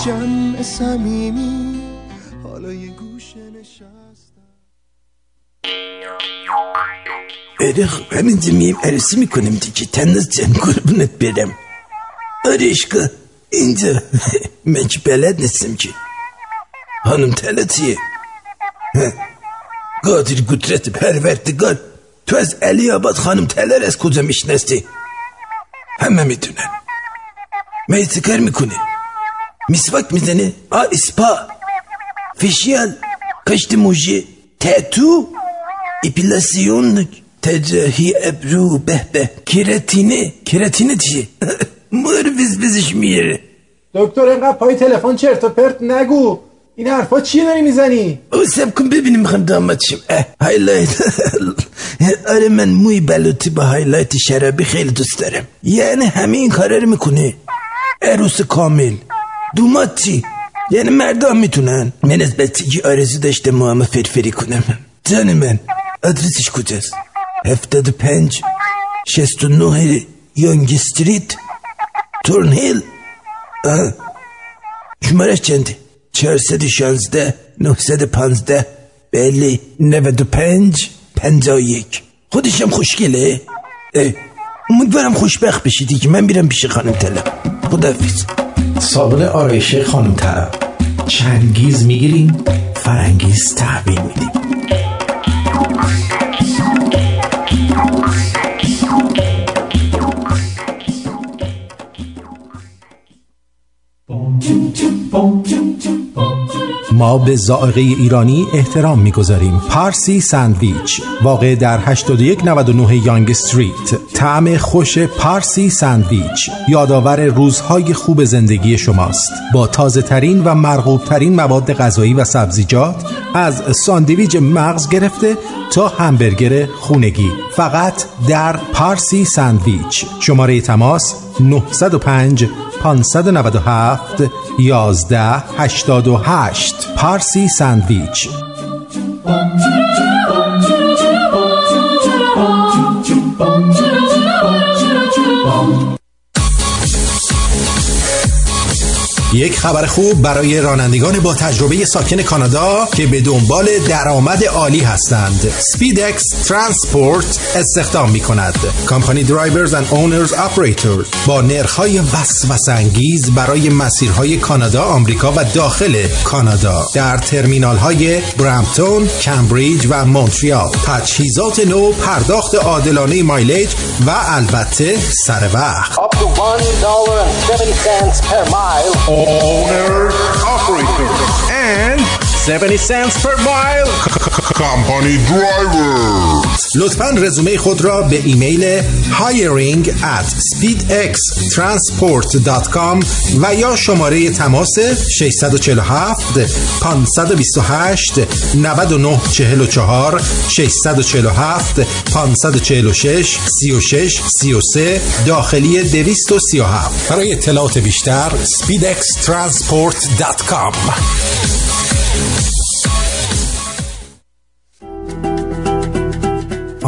آره خب همینجا میم عروسی می‌کنیم دیگه تنز جمع قربونت برم آره عشقا اینجا من که بلد نیستم که خانم تلتیه قادر قدرت پروردگار تو از علی آباد خانم تلر از کجا میشناستی همه می‌دونن میتی کار می‌کنه میسواک تجاهی ابرو به به. کراتینه کراتینه چیه؟ بز بزش میره. دکتر اینقدر پای تلفن چرت و پرت نگو. این حرفا چیه داری می‌زنی؟ او سب کن ببینیم می‌خوام داماد شیم اه هایلایت آره من موی بلوتی با هایلایت شرابی خیلی دوست دارم. یعنی همه این کارا رو می‌کنه عروس کامل. دومات چی؟ یعنی مردم می‌تونن؟ من از بچگی آرزو داشتم موامو فرفری کنم. جان من آدرسش کجاست؟ هفتاد پنج شست و نه یانگ استریت تورن هیل آه. شمارش چنده چهارصد شانزده نهصد پانزده. بله نود و پنج پنجا یک. خودشم خوشگله. امیدوارم خوشبخت بشی دیگه. من میرم پیش خانم طلا. خداحافظ. صابون آرایشی خانم طلب چنگیز می‌گیریم فرنگیز تحویل میدیم. ما به زائقه ایرانی احترام می‌گذاریم. پارسی ساندویچ واقع در 8199 یانگ استریت. طعم خوش پارسی ساندویچ یادآور روزهای خوب زندگی شماست. با تازه ترین و مرغوب ترین مواد غذایی و سبزیجات از ساندویچ مغز گرفته تا همبرگر خونگی. فقط در پارسی ساندویچ. شماره تماس 905 597 11 88 پارسی ساندویچ. یک خبر خوب برای رانندگان با تجربه ساکن کانادا که به دنبال درآمد عالی هستند. Speedex Transport استخدام می کند company drivers and owners operators با نرخ‌های وسوسه انگیز برای مسیرهای کانادا آمریکا و داخل کانادا. در ترمینال های برامپتون کمبریج و مونتریال. تجهیزات نو پرداخت عادلانه mileage و البته سر وقت Up to $1.70 per mile. Owners, operators, and 70 cents per mile کمپانی درایور لطفا رزومه خود را به ایمیل hiring at speedxtransport.com و یا شماره تماس 647 528 9944 647 546 36 33 داخلی 237 برای اطلاعات بیشتر speedxtransport.com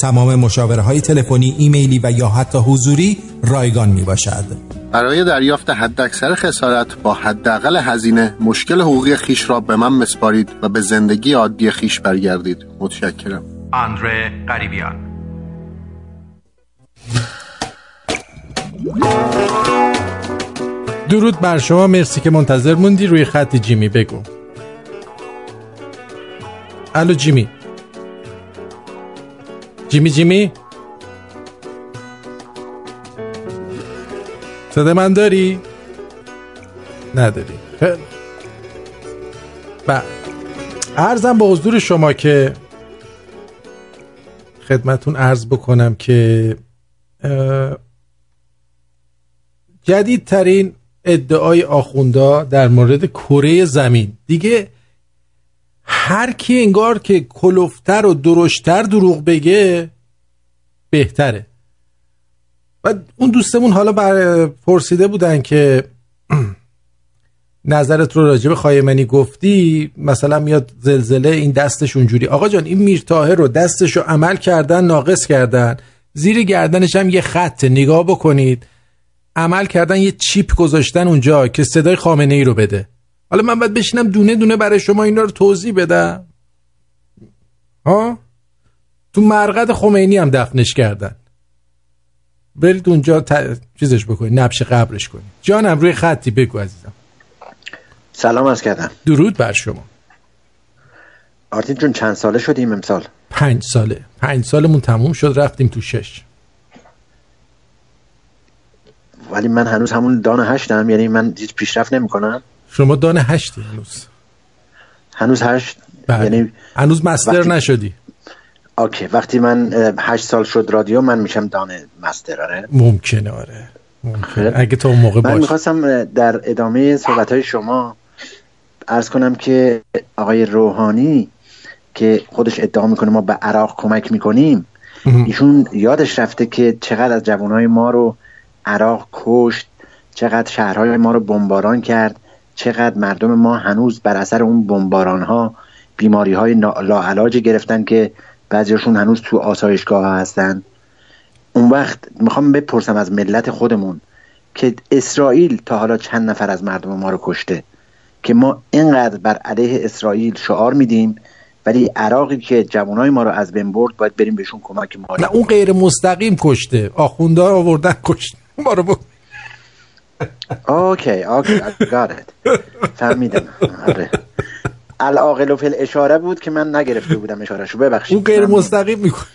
تمام مشاوره های تلفنی، ایمیلی و یا حتی حضوری رایگان می باشد. برای دریافت حداکثر خسارت با حداقل هزینه مشکل حقوقی خیش را به من مسپارید و به زندگی عادی خیش برگردید. متشکرم. آندره قریبیان. درود بر شما. مرسی که منتظر موندی. روی خط جیمی بگو. الو جیمی. جیمی جیمی صدا من داری؟ نداری. بله ارزم به حضور شما که خدمتون ارز بکنم که جدیدترین ادعای آخوندا در مورد کره زمین. دیگه هر کی انگار که کلوفتر و درشتر دروغ بگه بهتره. و اون دوستمون حالا بر پرسیده بودن که نظرت رو راجع به خایمنی گفتی مثلا میاد زلزله این دستش اونجوری. آقا جان این میرتاهه رو دستش رو عمل کردن ناقص کردن. زیر گردنش هم یه خط نگاه بکنید. عمل کردن یه چیپ گذاشتن اونجا که صدای خامنه ای رو بده. حالا من باید بشینم دونه دونه برای شما اینا رو توضیح بدم. ها؟ تو مرقد خمینی هم دفنش کردن. برید اونجا ت... چیزش بکنید نبش قبرش کنید. جانم روی خطی بگو عزیزم. سلام از کردم. درود بر شما. آرتین جون چند ساله شدیم امسال؟ پنج ساله. پنج سالمون تموم شد رفتیم تو شش. ولی من هنوز همون دان هشتم یعنی من هیچ پیشرفت نمی کنم شما دان هشتی هنوز. هنوز هشت؟ بله. یعنی هنوز مستر وقتی- نشدی. اوکی وقتی من هشت سال شد رادیو من میشم دان مستر آره؟ ممکنه آره. ممکنه. اگه تا اون موقع من می‌خواستم در ادامه صحبت های شما ارز کنم که آقای روحانی که خودش ادعا می‌کنه ما به عراق کمک می‌کنیم ایشون یادش رفته که چقدر از جوانهای ما رو عراق کشت چقدر شهرهای ما رو بمباران کرد. چقدر مردم ما هنوز بر اثر اون بمباران ها بیماری های لاعلاج گرفتن که بعضیشون هنوز تو آسایشگاه ها هستن. اون وقت می‌خوام بپرسم از ملت خودمون که اسرائیل تا حالا چند نفر از مردم ما رو کشته؟ که ما اینقدر بر علیه اسرائیل شعار میدیم ولی عراقی که جوانای ما رو از بین برد باید بریم بهشون کمک مالی نه اون غیر مستقیم کشته. آخونده آوردن کشت ما رو OK OK it. فهمیدم. آره. العاقل یکفی الاشاره بود که من نگرفته بودم اشارهشو. ببخشید. اون غیر. مستقیم می‌کنه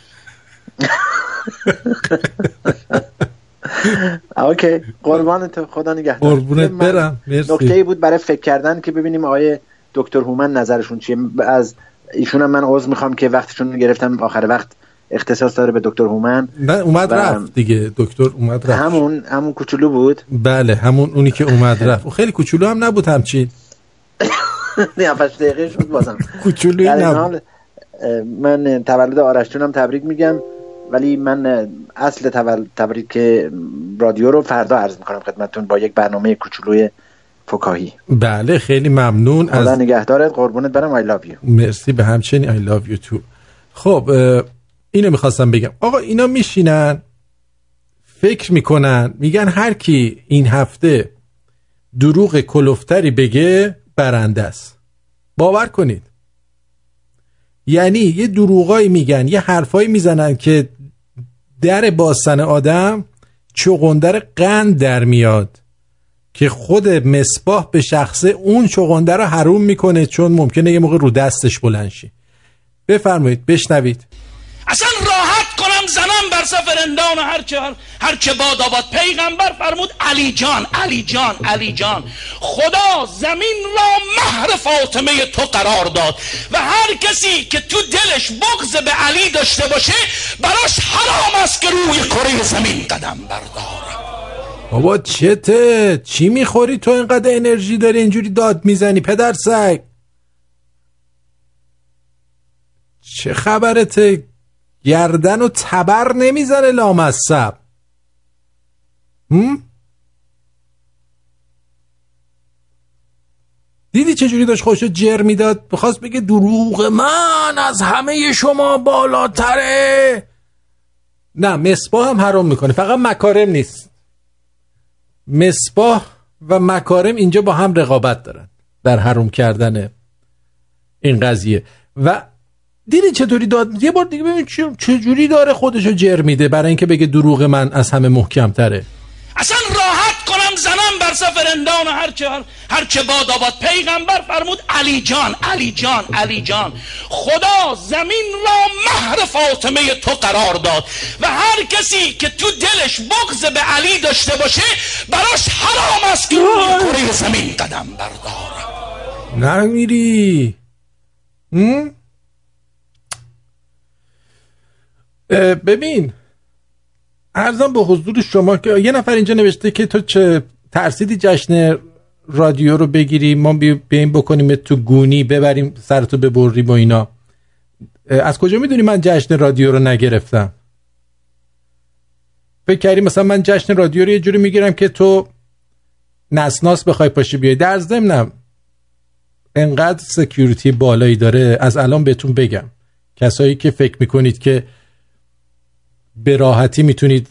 OK قربان تو. خدا نگهدار. قربونت برم. مرسی. نکته ای بود برای فکر کردن که ببینیم آقای دکتر هومن نظرشون چیه. از ایشون هم من عذر می‌خوام که وقتشون گرفتم. آخر وقت اختصاص داره به دکتر هومن نه اومد رفت دیگه. دکتر اومد رفت. همون همون کوچولو بود. بله همون اونی که اومد رفت. خیلی کوچولو هم نبود همچین. نه 7 دقیقه شد بازم. کوچولویی نبود. اه، من تولد آرش جونم تبریک میگم. ولی من اصل. تبریک رادیو رو فردا عرض می‌کنم خدمتتون با یک برنامه کوچولوی فکاهی. بله خیلی ممنون. از نگهدارت قربونت برم. I love you. مرسی به همچنین I love you too. خب اینو می‌خواستم بگم. آقا اینا میشینن فکر می‌کنن میگن هر کی این هفته دروغ کلفتری بگه برنده است. باور کنید. یعنی یه دروغایی میگن یه حرفایی می‌زنن که در باسن آدم چغندر قند در میاد که خود مصباح به شخصه اون چغنده رو حروم می‌کنه چون ممکنه یه موقع رو دستش بلند شه. بفرمایید بشنوید. اصلا راحت کنم زنم بر سفر اندان هر چه هر چه باد آباد. پیغمبر فرمود علی جان علی جان علی جان. خدا زمین را مهر فاطمه تو قرار داد و هر کسی که تو دلش بغض به علی داشته باشه براش حرام است که روی کره زمین قدم برداره بابا چته؟ چی می‌خوری تو اینقدر انرژی داری اینجوری داد می‌زنی پدر سگ؟ چه خبرته؟ گردن و تبر نمی‌زنه لامصب؟ دیدی چجوری داشت خوشو جر می‌داد؟ بخواست بگه دروغ من از همه شما بالاتره. نه مصباح هم حرام می‌کنه. فقط مکارم نیست. مصباح و مکارم اینجا با هم رقابت دارن در حروم کردن این قضیه. و دیدی چطوری داد؟ یه بار دیگه ببین چجوری داره خودشو جر میده برای اینکه بگه دروغ من از همه محکم تره اصلا راحت کنم زنم بر سفر اندان هر چه هر چه باد آباد. پیغمبر فرمود علی جان علی جان علی جان. خدا زمین را مهر فاطمه تو قرار داد و هر کسی که تو دلش بغض به علی داشته باشه براش حرام است که روی کره زمین قدم برداره نمیری. ببین ارزم به حضور شما که یه نفر اینجا نوشته که تو چه ترسیدی جشن رادیو رو بگیری ما بیایم بکنیم تو گونی ببریم سرتو ببریم و اینا. از کجا می‌دونی من جشن رادیو رو نگرفتم؟ فکر کردی مثلا من جشن رادیو رو یه جوری می‌گیرم که تو نسناس بخوای پاشی بیای. در ضمنم انقدر سکیوریتی بالایی داره از الان بهتون بگم. کسایی که فکر می‌کنید که به راحتی می‌تونید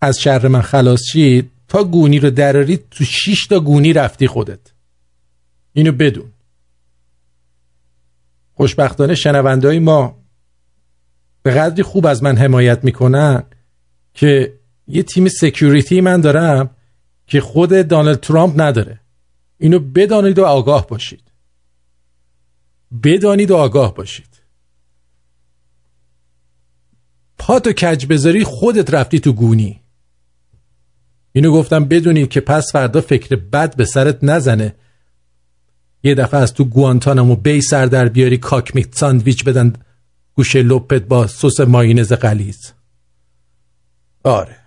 از شر من خلاص شید تا گونی رو درارید تو 6 تا گونی رفتی خودت. اینو بدون. خوشبختانه شنوندهای ما به قدری خوب از من حمایت می‌کنن که یه تیم security من دارم که خود دانالد ترامپ نداره. اینو بدانید و آگاه باشید. بدانید و آگاه باشید. پاتو کج بذاری خودت رفتی تو گونی. اینو گفتم بدونید که پس فردا فکر بد به سرت نزنه. یه دفعه از تو Guantanamo Bay سر در بیاری cock meat sandwich بدن گوشه لپت با سس ماینز قلیز آره.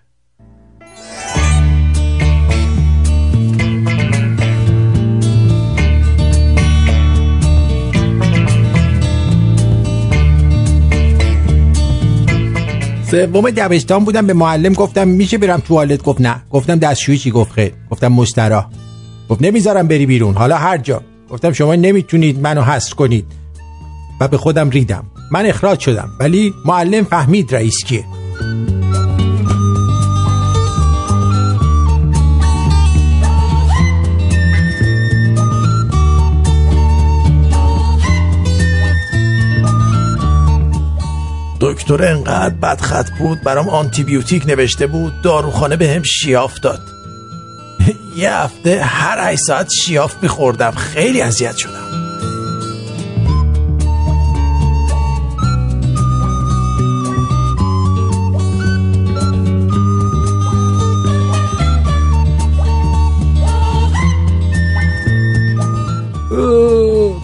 سوم دبستان بودم به معلم گفتم میشه برم توالت؟ گفت نه. گفتم دستشویی چی؟ گفت خیر. گفتم مسترا گفت نمی‌ذارم بری بیرون. حالا هر جا. گفتم شما نمی‌تونید منو حذف کنید. و به خودم ریدم. من اخراج شدم. ولی معلم فهمید رئیس کیه. دکتر انقدر بدخط بود برام آنتیبیوتیک نوشته بود داروخانه به هم شیاف داد. یه هفته هر 8 ساعت شیاف میخوردم خیلی اذیت شدم.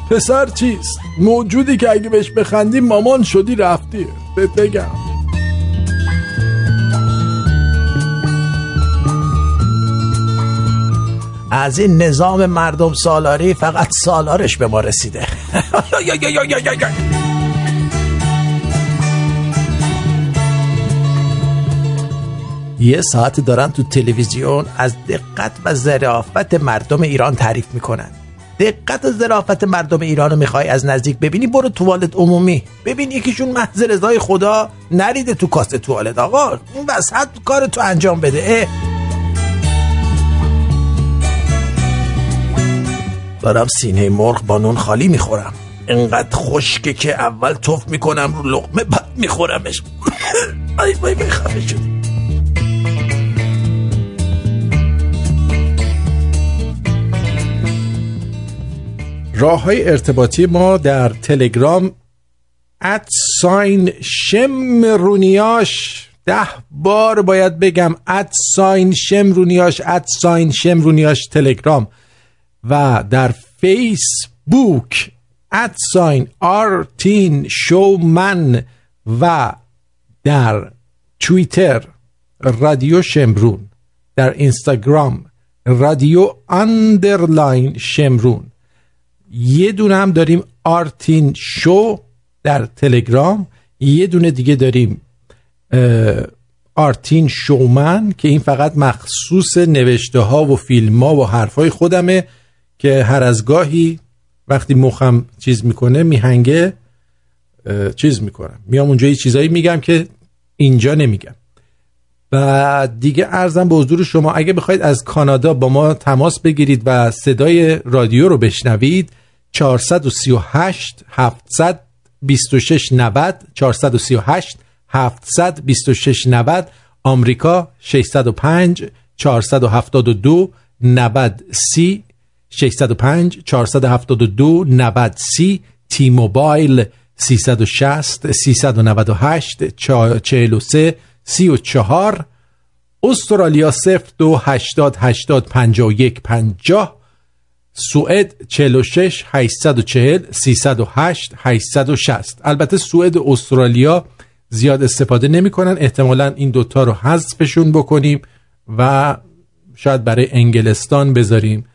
پسر چیست؟ موجودی که اگه بهش بخندی مامان شدی رفتی. بهت بگم. از این نظام مردم سالاری فقط سالارش به ما رسیده. یه ساعت دارن تو تلویزیون از دقت و ظرافت مردم ایران تعریف می‌کنن. دقت و ظرافت مردم ایران رو می‌خوای از نزدیک ببینی برو توالت عمومی. ببین یکیشون محض رضای خدا نریده تو کاست توالت. آقا اون وسط کار تو انجام بده. اه. دارم سینه مرغ با نون خالی می‌خورم. انقدر خشکه که اول توف می‌کنم رو لقمه بعد میخورمش. وای وای خفه شدی. راه های ارتباطی ما در تلگرام ات ساین شمرونیاش ده بار باید بگم ات ساین شمرونیاش ات ساین شمرونیاش تلگرام و در فیسبوک at sign آرتین شومن و در توییتر رادیو شمرون در اینستاگرام رادیو underline شمرون. یه دونه هم داریم آرتین شو در تلگرام یه دونه دیگه داریم آرتین شومن که این فقط مخصوص نوشته ها و فیلم ها و حرف های خودمه که هر از گاهی وقتی مخم چیز می‌کنه میهنگه چیز می‌کنم. میام اونجا یه چیزایی میگم که اینجا نمیگم. و دیگه ارزم به حضور شما اگه بخواید از کانادا با ما تماس بگیرید و صدای رادیو رو بشنوید 438 726 90 438 726 90 آمریکا 605 472 90 سی 605 472 90 سی تی موبایل 360 398 43 34 استرالیا 0 دو 80 80 51 50 سوئد 46 840 308 860 البته سوئد و استرالیا زیاد استفاده نمی‌کنن. احتمالا این دوتا رو حذفشون بکنیم و شاید برای انگلستان بذاریم.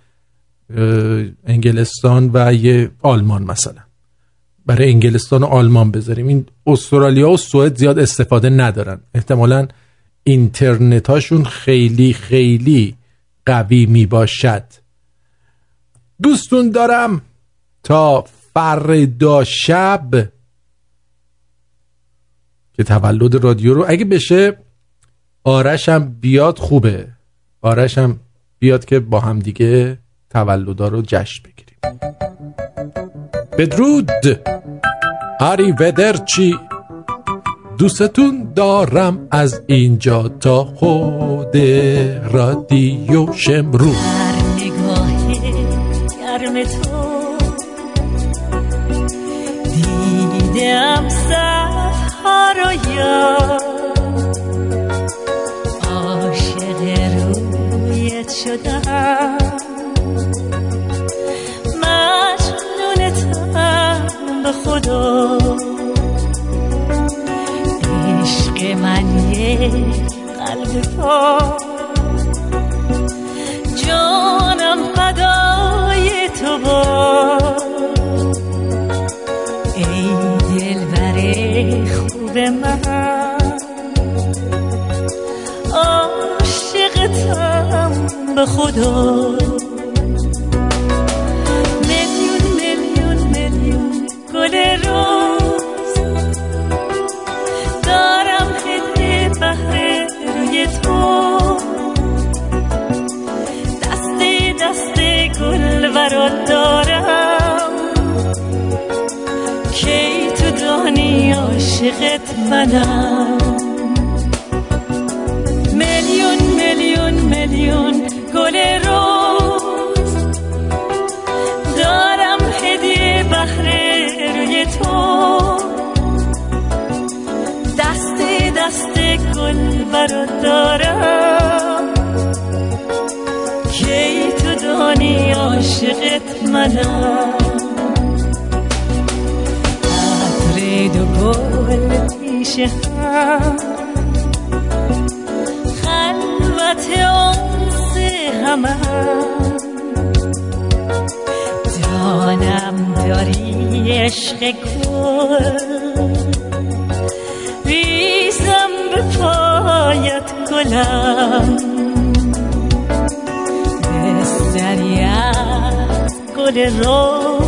انگلستان و یه آلمان مثلا. برای انگلستان و آلمان بذاریم. این استرالیا و سوئد زیاد استفاده ندارن. احتمالا اینترنتاشون خیلی خیلی قوی می باشد دوستون دارم. تا فردا شب که تولد رادیو رو اگه بشه آرشم بیاد خوبه. آرشم بیاد که با هم دیگه تولدا رو جشن بگیریم. بدرود. آری ودرچی دوستتون دارم از اینجا تا خود رادیو شمرو گرم تو. دیدم صفها رو یاد. عاشق رویت شدم به خدا. عشق من یه قلب تو جانم فدای تو با. ای دل خوب من. عاشقتم به خدا. عاشقت منم. میلیون میلیون میلیون گل روز. دارم هدیه بهره روی تو. دست دست گل برات دارم. کی تو دانی عاشقت منم؟ گل پیش هم. خلوت آنس همم جانم داری عشق گل ریزم به پایت گلم. گل روز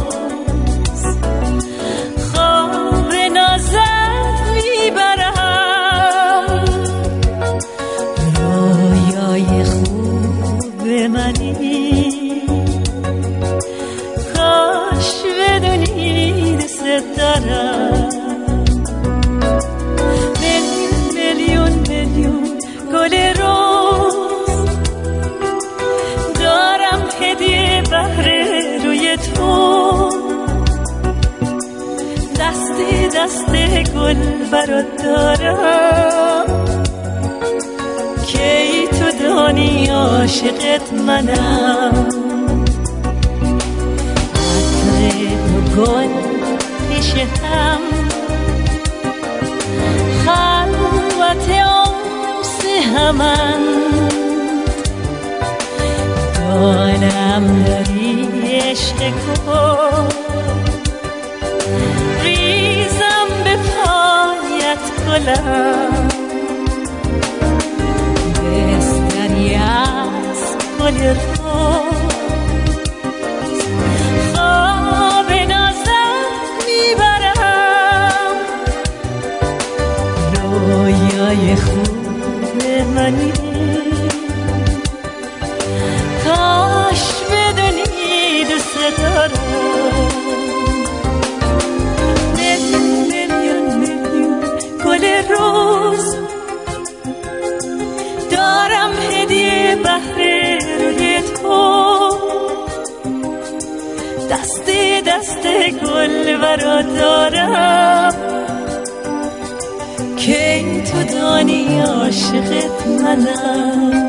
برات دارم. که ای تو دانی عاشقت منم؟ عطر و گل پیش هم. خلوت آس همن دانم داری عشق کن گلم بستری از گل روز خواب نازم می‌برم رویای خوب منی دسته گل برات دارم که تو دانی عاشقت منم؟